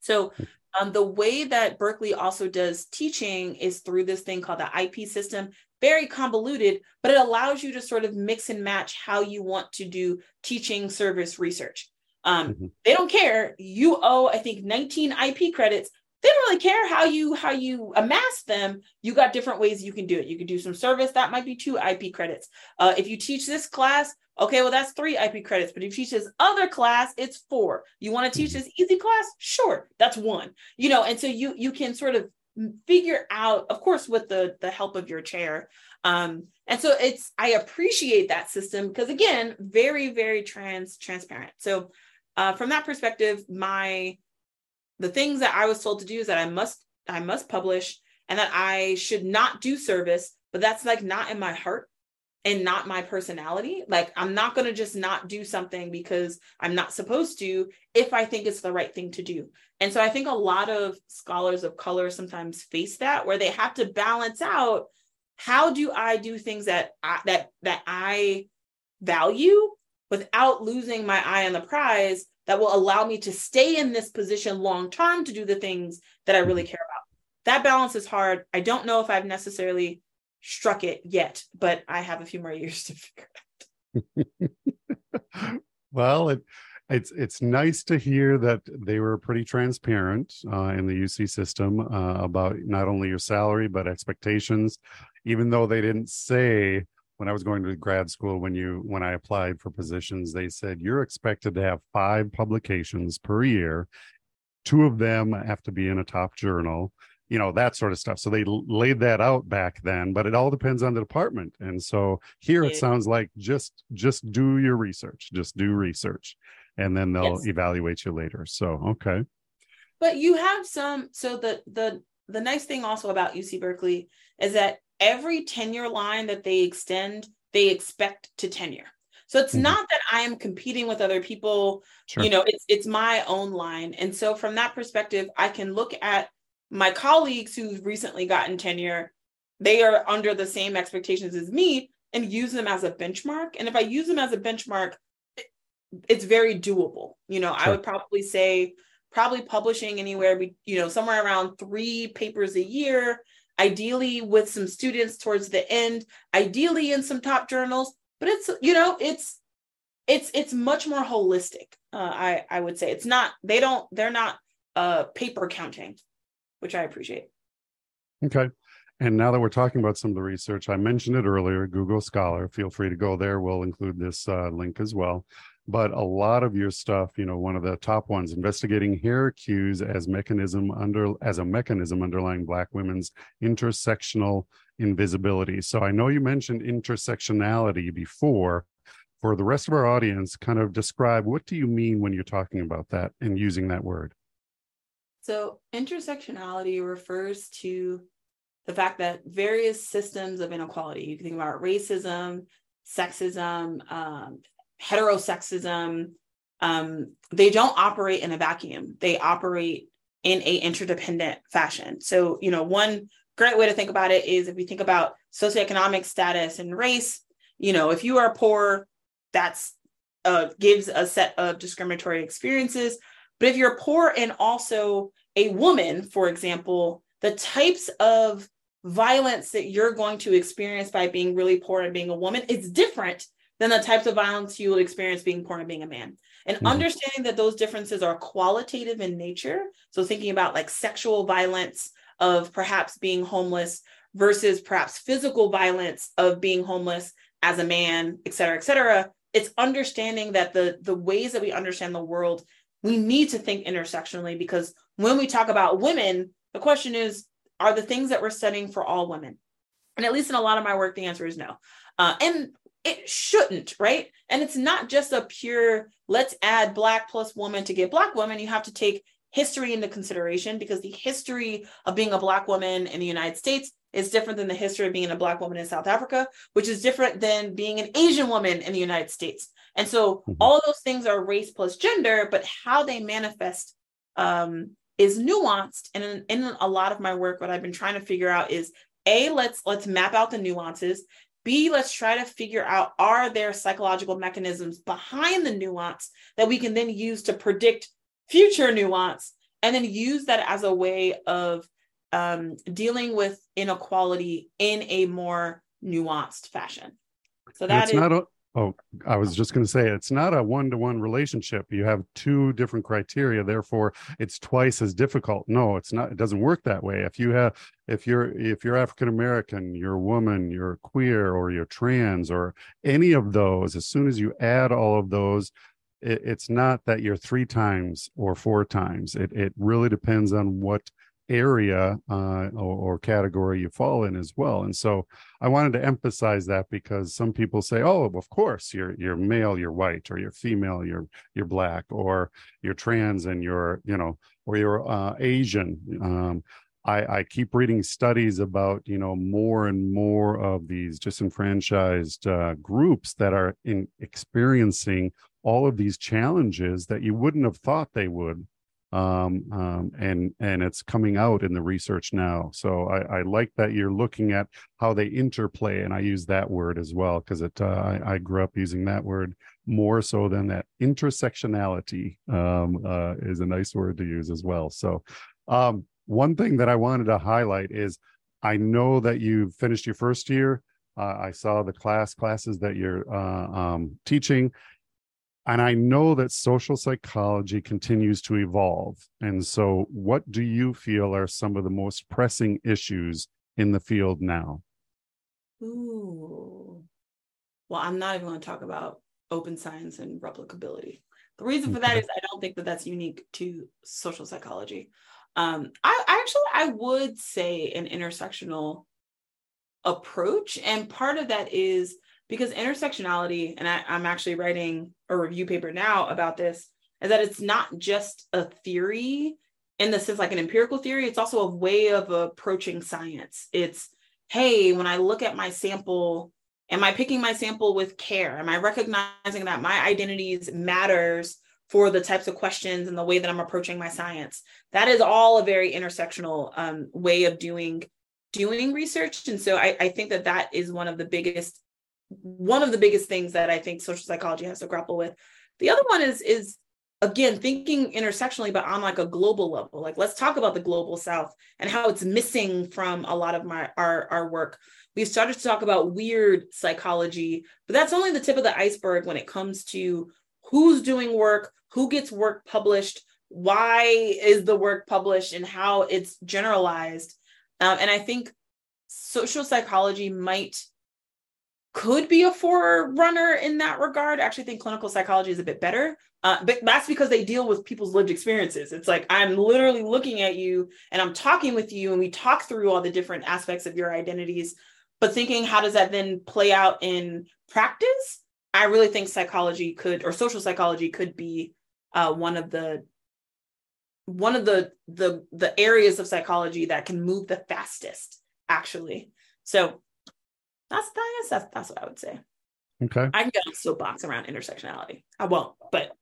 Speaker 2: So, um, the way that Berkeley also does teaching is through this thing called the IP system, very convoluted, but it allows you to sort of mix and match how you want to do teaching service research. Um, mm-hmm. They don't care. You owe, I think, 19 IP credits they don't really care how you how you amass them. You got different ways you can do it. You can do some service. That might be two ip credits. Uh, if you teach this class okay well that's three ip credits. But if you teach this other class it's four. You want to teach this easy class? Sure that's one. You know and so you you can sort of figure out of course with the the help of your chair. Um and so it's i appreciate that system because again very very trans transparent. So uh, from that perspective my the things that I was told to do is that I must I must publish and that I should not do service, but that's like not in my heart and not my personality. Like I'm not going to just not do something because I'm not supposed to if I think it's the right thing to do. And so I think a lot of scholars of color sometimes face that where they have to balance out how do I do things that I, that that I value without losing my eye on the prize that will allow me to stay in this position long term to do the things that I really mm-hmm. care about. That balance is hard. I don't know if I've necessarily struck it yet, but I have a few more years to figure it
Speaker 1: out. well, it, it's it's nice to hear that they were pretty transparent uh, in the UC system uh, about not only your salary but expectations, even though they didn't say when I was going to grad school, when you when I applied for positions, they said you're expected to have five publications per year. Two of them have to be in a top journal, you know, that sort of stuff. So they laid that out back then, but it all depends on the department. And so here it sounds like just just do your research, just do research, and then they'll yes. evaluate you later. So okay.
Speaker 2: But you have some. So the the the nice thing also about UC Berkeley is that every tenure line that they extend, they expect to tenure. So it's mm-hmm. not that I am competing with other people. Sure. You know, it's it's my own line. And so from that perspective, I can look at my colleagues who've recently gotten tenure. They are under the same expectations as me and use them as a benchmark. And if I use them as a benchmark, it's very doable. You know, sure. I would probably say probably publishing anywhere, you know, somewhere around three papers a year ideally with some students towards the end, ideally in some top journals, but it's, you know, it's, it's, it's much more holistic. Uh, I, I would say it's not, they don't, they're not uh, paper counting, which I appreciate.
Speaker 1: Okay. And now that we're talking about some of the research, I mentioned it earlier, Google Scholar. Feel free to go there. We'll include this uh, link as well but a lot of your stuff you know one of the top ones investigating hair cues as mechanism under as a mechanism underlying black women's intersectional invisibility. So i know you mentioned intersectionality before. For the rest of our audience kind of describe what do you mean when you're talking about that and using that word?
Speaker 2: So intersectionality refers to the fact that various systems of inequality you can think about racism sexism um, heterosexism, um, they don't operate in a vacuum. They operate in a interdependent fashion. So, you know, one great way to think about it is if we think about socioeconomic status and race, you know, if you are poor, that's uh, gives a set of discriminatory experiences. But if you're poor and also a woman, for example, the types of violence that you're going to experience by being really poor and being a woman is different than the types of violence you will experience being poor and being a man. And mm-hmm. understanding that those differences are qualitative in nature. So thinking about like sexual violence of perhaps being homeless versus perhaps physical violence of being homeless as a man, et cetera, et cetera. It's understanding that the the ways that we understand the world, we need to think intersectionally because when we talk about women, the question is, are the things that we're studying for all women? And at least in a lot of my work, the answer is no. Uh, and it shouldn't, right? And it's not just a pure let's add black plus woman to get black woman. You have to take history into consideration because the history of being a Black woman in the United States is different than the history of being a Black woman in South Africa, which is different than being an Asian woman in the United States. And so mm-hmm. all those things are race plus gender, but how they manifest um, is nuanced. And in, in a lot of my work, what I've been trying to figure out is a let's let's map out the nuances B, let's try to figure out are there psychological mechanisms behind the nuance that we can then use to predict future nuance and then use that as a way of um, dealing with inequality in a more nuanced fashion.
Speaker 1: So that it's is, not Oh, I was just going to say it's not a one to one relationship. You have two different criteria, therefore it's twice as difficult. No, it's not. It doesn't work that way. If you have, if you're, if you're African American, you're a woman, you're queer, or you're trans, or any of those, as soon as you add all of those, it, it's not that you're three times or four times. It it really depends on what area uh, or, or, category you fall in as well. And so I wanted to emphasize that because some people say, "Oh, of course, you're you're male, you're white, or you're female, you're you're black, or you're trans, and you're you know, or you're uh, Asian." Um, I, I keep reading studies about you know more and more of these disenfranchised uh, groups that are in experiencing all of these challenges that you wouldn't have thought they would um, um, and and it's coming out in the research now. So I, I, like that you're looking at how they interplay, and I use that word as well because it uh, I, I, grew up using that word more so than that intersectionality um, uh, is a nice word to use as well. So um, one thing that I wanted to highlight is I know that you finished your first year. Uh, I saw the class classes that you're uh, um, teaching, and I know that social psychology continues to evolve. And so, what do you feel are some of the most pressing issues in the field now?
Speaker 2: Ooh. Well, I'm not even going to talk about open science and replicability. The reason for that is I don't think that that's unique to social psychology. Um, I, I actually I would say an intersectional approach, and part of that is because intersectionality, and I, I'm actually writing a review paper now about this, is that it's not just a theory in the sense like an empirical theory, it's also a way of approaching science. It's, hey, when I look at my sample, am I picking my sample with care? Am I recognizing that my identities matters for the types of questions and the way that I'm approaching my science? That is all a very intersectional um, way of doing doing research. And so I, I think that that is one of the biggest one of the biggest things that I think social psychology has to grapple with. The other one is is again thinking intersectionally but on like a global level. Like let's talk about the global south and how it's missing from a lot of my our our work. We've started to talk about weird psychology but that's only the tip of the iceberg when it comes to who's doing work who gets work published why is the work published and how it's generalized. Um, and i think social psychology might could be a forerunner in that regard. I actually think clinical psychology is a bit better. Uh, but that's because they deal with people's lived experiences. It's like I'm literally looking at you and I'm talking with you, and we talk through all the different aspects of your identities. But thinking, how does that then play out in practice? I really think psychology could, or social psychology could be uh, one of the one of the the the areas of psychology that can move the fastest, actually. So that's I guess that's that's what I would say.
Speaker 1: Okay.
Speaker 2: I can get on soapbox around intersectionality. I won't, but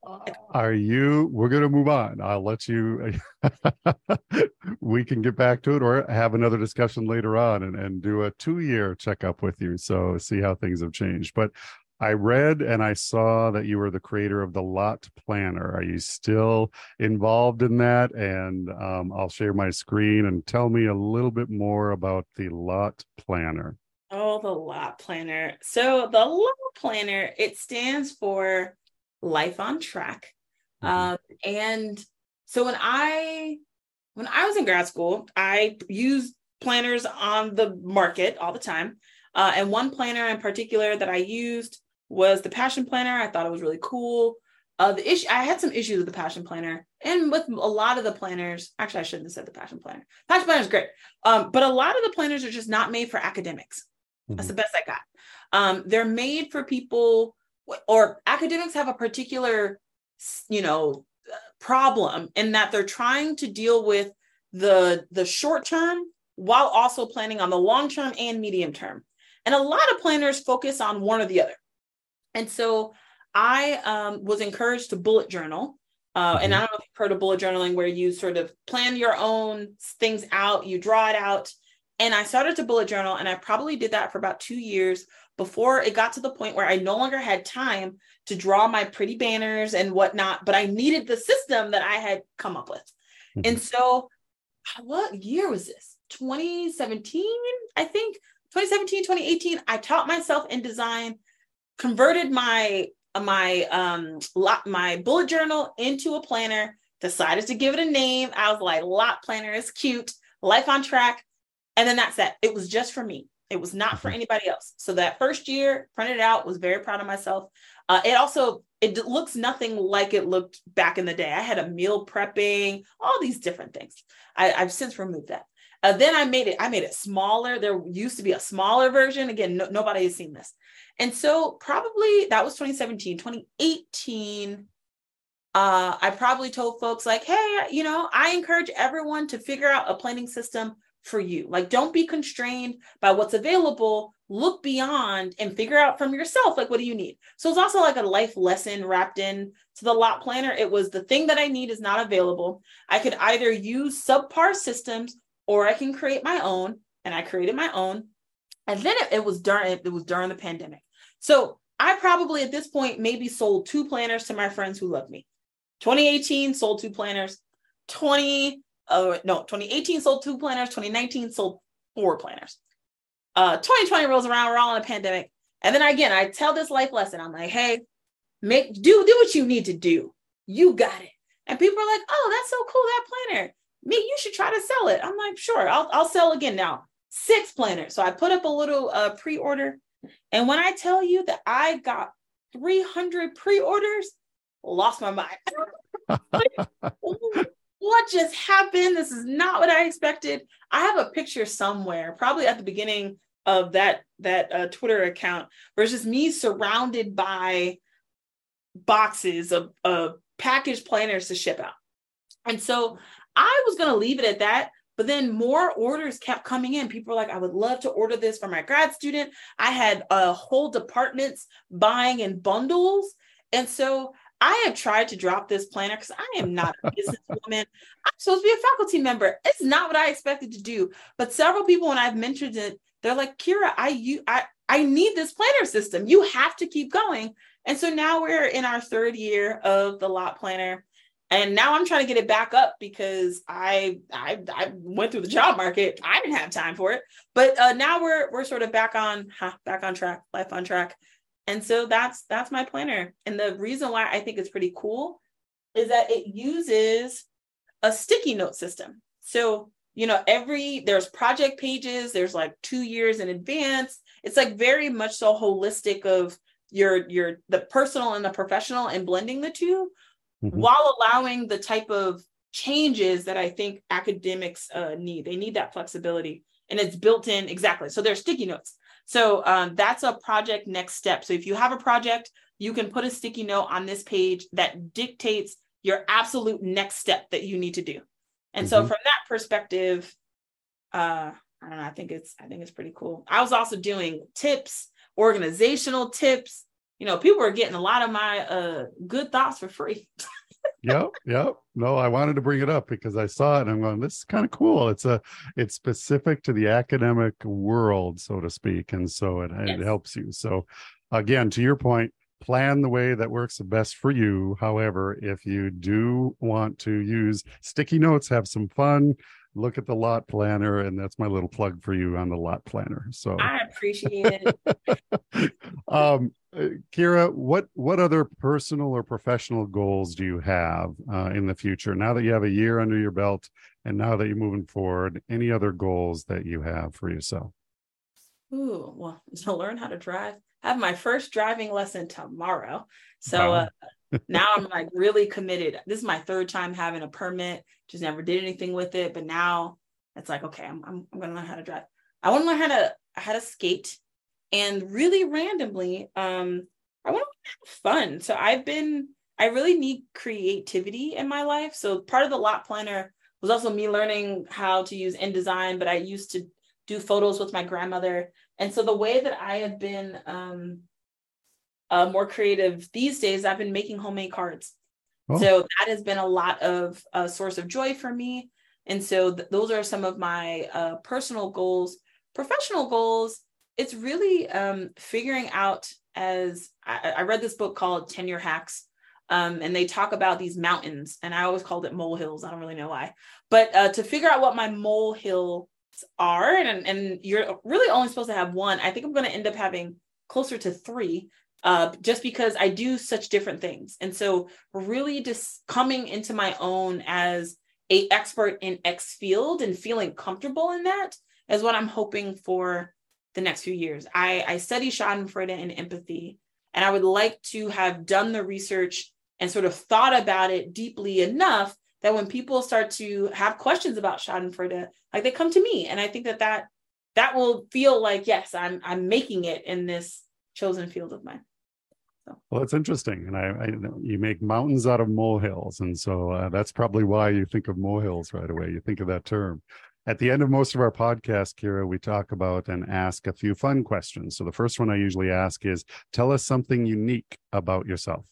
Speaker 1: are you we're gonna move on. I'll let you we can get back to it or have another discussion later on and, and do a two-year checkup with you. So see how things have changed. But I read and I saw that you were the creator of the Lot Planner. Are you still involved in that? And um, I'll share my screen and tell me a little bit more about the Lot Planner.
Speaker 2: Oh, the lot planner. So the lot planner, it stands for life on track. Mm-hmm. Um, and so when I when I was in grad school, I used planners on the market all the time. Uh, and one planner in particular that I used was the Passion Planner. I thought it was really cool. Uh, the issue I had some issues with the Passion Planner, and with a lot of the planners. Actually, I shouldn't have said the Passion Planner. Passion Planner is great, um, but a lot of the planners are just not made for academics. That's the best I got. Um, they're made for people, or academics have a particular, you know, problem in that they're trying to deal with the the short term while also planning on the long term and medium term. And a lot of planners focus on one or the other. And so I um, was encouraged to bullet journal. Uh, mm-hmm. And I don't know if you've heard of bullet journaling, where you sort of plan your own things out, you draw it out. And I started to bullet journal, and I probably did that for about two years before it got to the point where I no longer had time to draw my pretty banners and whatnot, but I needed the system that I had come up with. Mm-hmm. And so, what year was this? 2017, I think 2017, 2018. I taught myself in design, converted my my um lot my bullet journal into a planner decided to give it a name i was like lot planner is cute life on track and then that's that it was just for me it was not for anybody else so that first year printed out was very proud of myself uh, it also it looks nothing like it looked back in the day i had a meal prepping all these different things I, i've since removed that uh, then I made it, I made it smaller. There used to be a smaller version. Again, no, nobody has seen this. And so probably that was 2017, 2018. Uh, I probably told folks like, hey, you know, I encourage everyone to figure out a planning system for you. Like, don't be constrained by what's available. Look beyond and figure out from yourself, like, what do you need? So it's also like a life lesson wrapped in to the lot planner. It was the thing that I need is not available. I could either use subpar systems or I can create my own. And I created my own. And then it, it was during it was during the pandemic. So I probably at this point maybe sold two planners to my friends who love me. 2018 sold two planners. 20 uh no 2018 sold two planners. 2019 sold four planners. Uh 2020 rolls around. We're all in a pandemic. And then again, I tell this life lesson. I'm like, hey, make do do what you need to do. You got it. And people are like, oh, that's so cool that planner me, you should try to sell it. I'm like, sure, I'll, I'll sell again now. Six planners. So I put up a little uh, pre order. And when I tell you that I got 300 pre orders, lost my mind. what just happened? This is not what I expected. I have a picture somewhere, probably at the beginning of that that uh, Twitter account, versus me surrounded by boxes of, of packaged planners to ship out. And so I was going to leave it at that. But then more orders kept coming in. People were like, I would love to order this for my grad student. I had uh, whole departments buying in bundles. And so I have tried to drop this planner because I am not a businesswoman. I'm supposed to be a faculty member. It's not what I expected to do. But several people, when I've mentioned it, they're like, Kiera, I you I I need this planner system. You have to keep going. And so now we're in our third year of the lot planner and now I'm trying to get it back up because I I I went through the job market. I didn't have time for it, but uh, now we're we're sort of back on huh, back on track, life on track, and so that's that's my planner. And the reason why I think it's pretty cool is that it uses a sticky note system. So you know every there's project pages. There's like two years in advance. It's like very much so holistic of your your the personal and the professional and blending the two mm-hmm. while allowing the type of changes that I think academics uh, need. They need that flexibility, and it's built in exactly. So there's sticky notes. So um, that's a project next step. So if you have a project, you can put a sticky note on this page that dictates your absolute next step that you need to do. And mm-hmm. so from that perspective, uh, I don't know. I think it's I think it's pretty cool. I was also doing tips, organizational tips, you know, people are getting a lot of my uh good thoughts for free.
Speaker 1: yep, yep. No, I wanted to bring it up because I saw it and I'm going, this is kind of cool. It's a it's specific to the academic world, so to speak. And so it, yes. it helps you. So again, to your point, plan the way that works the best for you. However, if you do want to use sticky notes, have some fun, look at the lot planner and that's my little plug for you on the lot planner so.
Speaker 2: I appreciate it.
Speaker 1: Um uh, Kiera what what other personal or professional goals do you have uh, in the future? Now that you have a year under your belt and now that you're moving forward any other goals that you have for yourself?
Speaker 2: Ooh, well to learn how to drive I have my first driving lesson tomorrow. So wow. uh, now I'm like really committed. This is my third time having a permit, just never did anything with it. But now it's like, okay, I'm, I'm, I'm gonna learn how to drive. I want to learn how to how to skate. And really randomly, um, I want to have fun. So I've been I really need creativity in my life. So part of the lot planner was also me learning how to use InDesign, but I used to do photos with my grandmother. And so the way that I have been um, uh, more creative these days, I've been making homemade cards. Oh. So that has been a lot of a source of joy for me. And so th- those are some of my uh, personal goals. Professional goals, it's really um, figuring out as I, I, read this book called Tenure Hacks. Um, and they talk about these mountains, and I always called it molehills. I don't really know why, but uh, to figure out what my molehill are, and, and you're really only supposed to have one. I think I'm going to end up having closer to three uh, just because I do such different things. And so really just coming into my own as a expert in X field and feeling comfortable in that is what I'm hoping for the next few years. I, I study Schadenfreude and empathy, and I would like to have done the research and sort of thought about it deeply enough that when people start to have questions about Schadenfreude, like they come to me, and I think that that that will feel like yes, I'm I'm making it in this chosen field of mine.
Speaker 1: So. Well, that's interesting, and I, I, you make mountains out of molehills, and so uh, that's probably why you think of molehills right away. You think of that term. At the end of most of our podcasts, Kiera, we talk about and ask a few fun questions. So the first one I usually ask is, "Tell us something unique about yourself."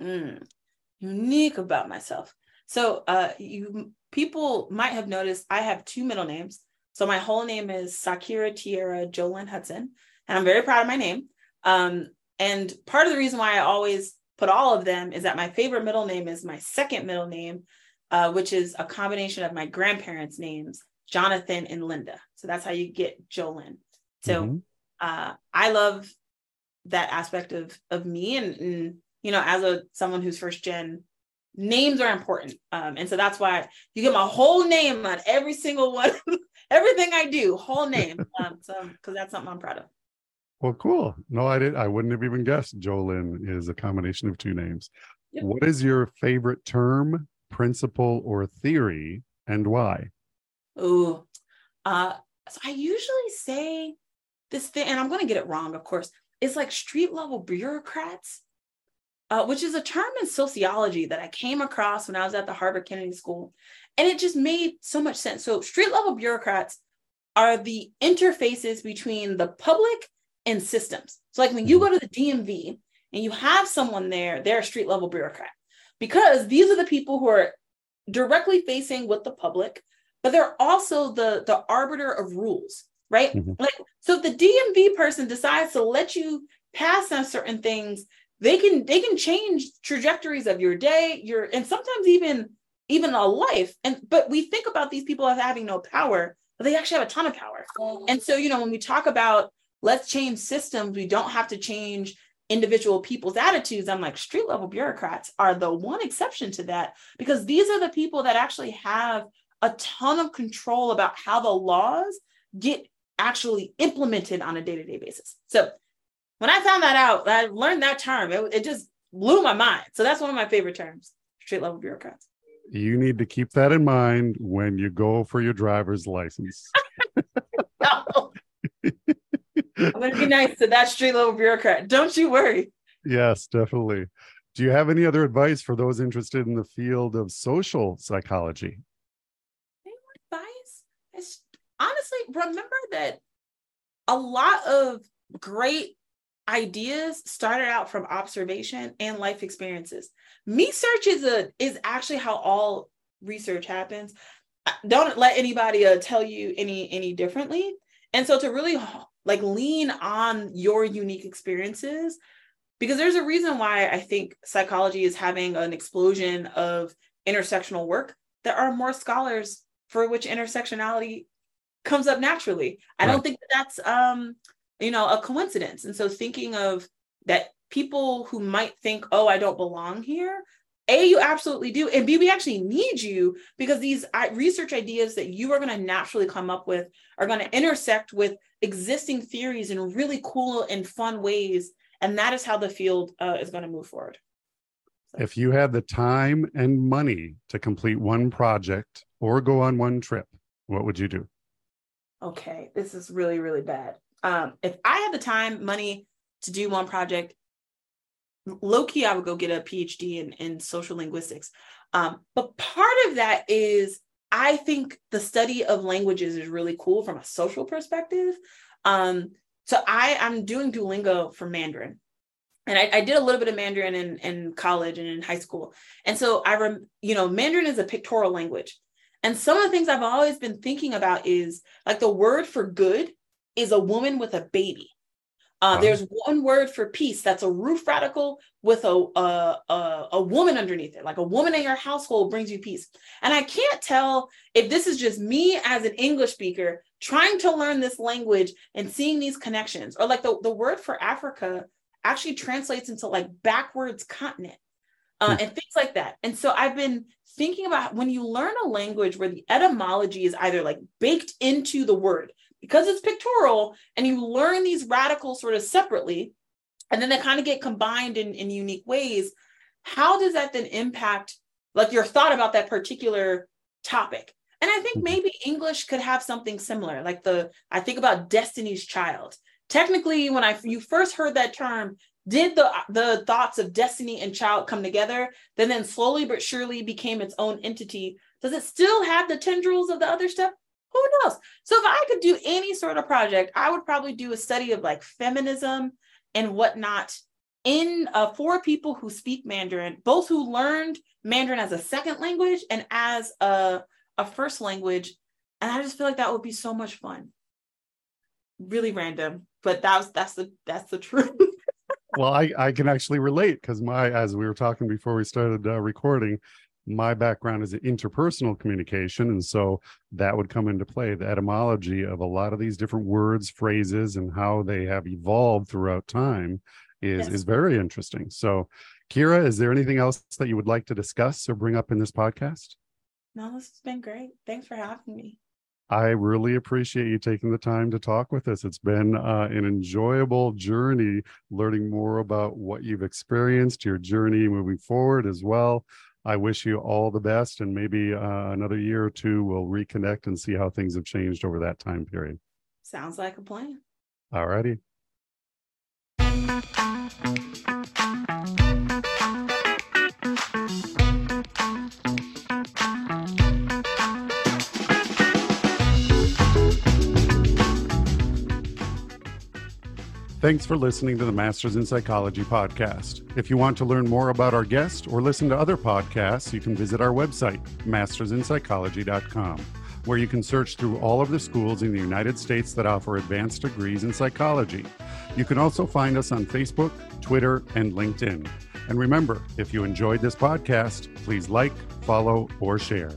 Speaker 2: Mm, unique about myself. So, uh, you people might have noticed I have two middle names. So my whole name is Sa-kiera Tiarra Jolynn Hudson, and I'm very proud of my name. Um, and part of the reason why I always put all of them is that my favorite middle name is my second middle name, uh, which is a combination of my grandparents' names, Jonathan and Linda. So that's how you get Jolynn. So mm-hmm. uh, I love that aspect of of me, and, and you know, as a someone who's first gen, names are important, um, and so that's why you get my whole name on every single one, everything I do, whole name. Um, so because that's something I'm proud of.
Speaker 1: Well, cool. No, I didn't. I wouldn't have even guessed Jolynn is a combination of two names. Yep. What is your favorite term, principle, or theory, and why?
Speaker 2: Ooh, uh, so I usually say this thing, and I'm going to get it wrong, of course. It's like street level bureaucrats, uh, which is a term in sociology that I came across when I was at the Harvard Kennedy School, and it just made so much sense. So, street level bureaucrats are the interfaces between the public and systems. So, like when you mm-hmm. go to the DMV and you have someone there, they're a street level bureaucrat because these are the people who are directly facing with the public, but they're also the the arbiter of rules, right? Mm-hmm. Like, so if the DMV person decides to let you pass on certain things, they can they can change trajectories of your day, your and sometimes even even a life. And but we think about these people as having no power, but they actually have a ton of power. And so, you know, when we talk about let's change systems. We don't have to change individual people's attitudes. I'm like, street level bureaucrats are the one exception to that because these are the people that actually have a ton of control about how the laws get actually implemented on a day to day basis. So when I found that out, I learned that term. It, it just blew my mind. So that's one of my favorite terms street level bureaucrats.
Speaker 1: You need to keep that in mind when you go for your driver's license. no.
Speaker 2: I'm going to be nice to that street level bureaucrat. Don't you worry.
Speaker 1: Yes, definitely. Do you have any other advice for those interested in the field of social psychology?
Speaker 2: Any advice? It's, honestly, remember that a lot of great ideas started out from observation and life experiences. Me search is a is actually how all research happens. Don't let anybody uh, tell you any any differently. And so to really like lean on your unique experiences because there's a reason why I think psychology is having an explosion of intersectional work. There are more scholars for which intersectionality comes up naturally. I right. don't think that that's um you know a coincidence. And so thinking of that people who might think, "Oh, I don't belong here," a you absolutely do and b we actually need you because these research ideas that you are going to naturally come up with are going to intersect with existing theories in really cool and fun ways and that is how the field uh, is going to move forward
Speaker 1: so. if you had the time and money to complete one project or go on one trip what would you do
Speaker 2: okay this is really really bad um, if i had the time money to do one project low key, I would go get a PhD in, in social linguistics. Um, but part of that is I think the study of languages is really cool from a social perspective. Um, so I I'm doing Duolingo for Mandarin, and I, I, did a little bit of Mandarin in, in college and in high school. And so I rem, you know, Mandarin is a pictorial language, and some of the things I've always been thinking about is like the word for good is a woman with a baby. Uh, There's one word for peace that's a roof radical with a, a, a, a, woman underneath it. Like a woman in your household brings you peace. And I can't tell if this is just me as an English speaker trying to learn this language and seeing these connections, or like the, the word for Africa actually translates into like backwards continent uh, hmm. and things like that. And so I've been thinking about when you learn a language where the etymology is either like baked into the word because it's pictorial and you learn these radicals sort of separately and then they kind of get combined in, in unique ways how does that then impact like your thought about that particular topic? And i think mm-hmm. maybe english could have something similar like the i think about destiny's child. Technically when i you first heard that term did the the thoughts of destiny and child come together? Then then slowly but surely became its own entity. Does it still have the tendrils of the other stuff who knows? So if I could do any sort of project, I would probably do a study of like feminism and whatnot in uh, for people who speak Mandarin, both who learned Mandarin as a second language and as a, a first language. And I just feel like that would be so much fun. Really random, but that was that's the that's the truth.
Speaker 1: well, I I can actually relate because my as we were talking before we started uh, recording, my background is interpersonal communication and so that would come into play the etymology of a lot of these different words phrases and how they have evolved throughout time is yes. is very interesting so Kiera is there anything else that you would like to discuss or bring up in this podcast
Speaker 2: no this has been great thanks for having me
Speaker 1: I really appreciate you taking the time to talk with us. It's been uh, an enjoyable journey learning more about what you've experienced, your journey moving forward as well. I wish you all the best, and maybe uh, another year or two we'll reconnect and see how things have changed over that time period.
Speaker 2: Sounds like a plan.
Speaker 1: All righty. Thanks for listening to the Masters in Psychology podcast. If you want to learn more about our guest or listen to other podcasts, you can visit our website, mastersinpsychology.com, where you can search through all of the schools in the United States that offer advanced degrees in psychology. You can also find us on Facebook, Twitter, and LinkedIn. And remember, if you enjoyed this podcast, please like, follow, or share.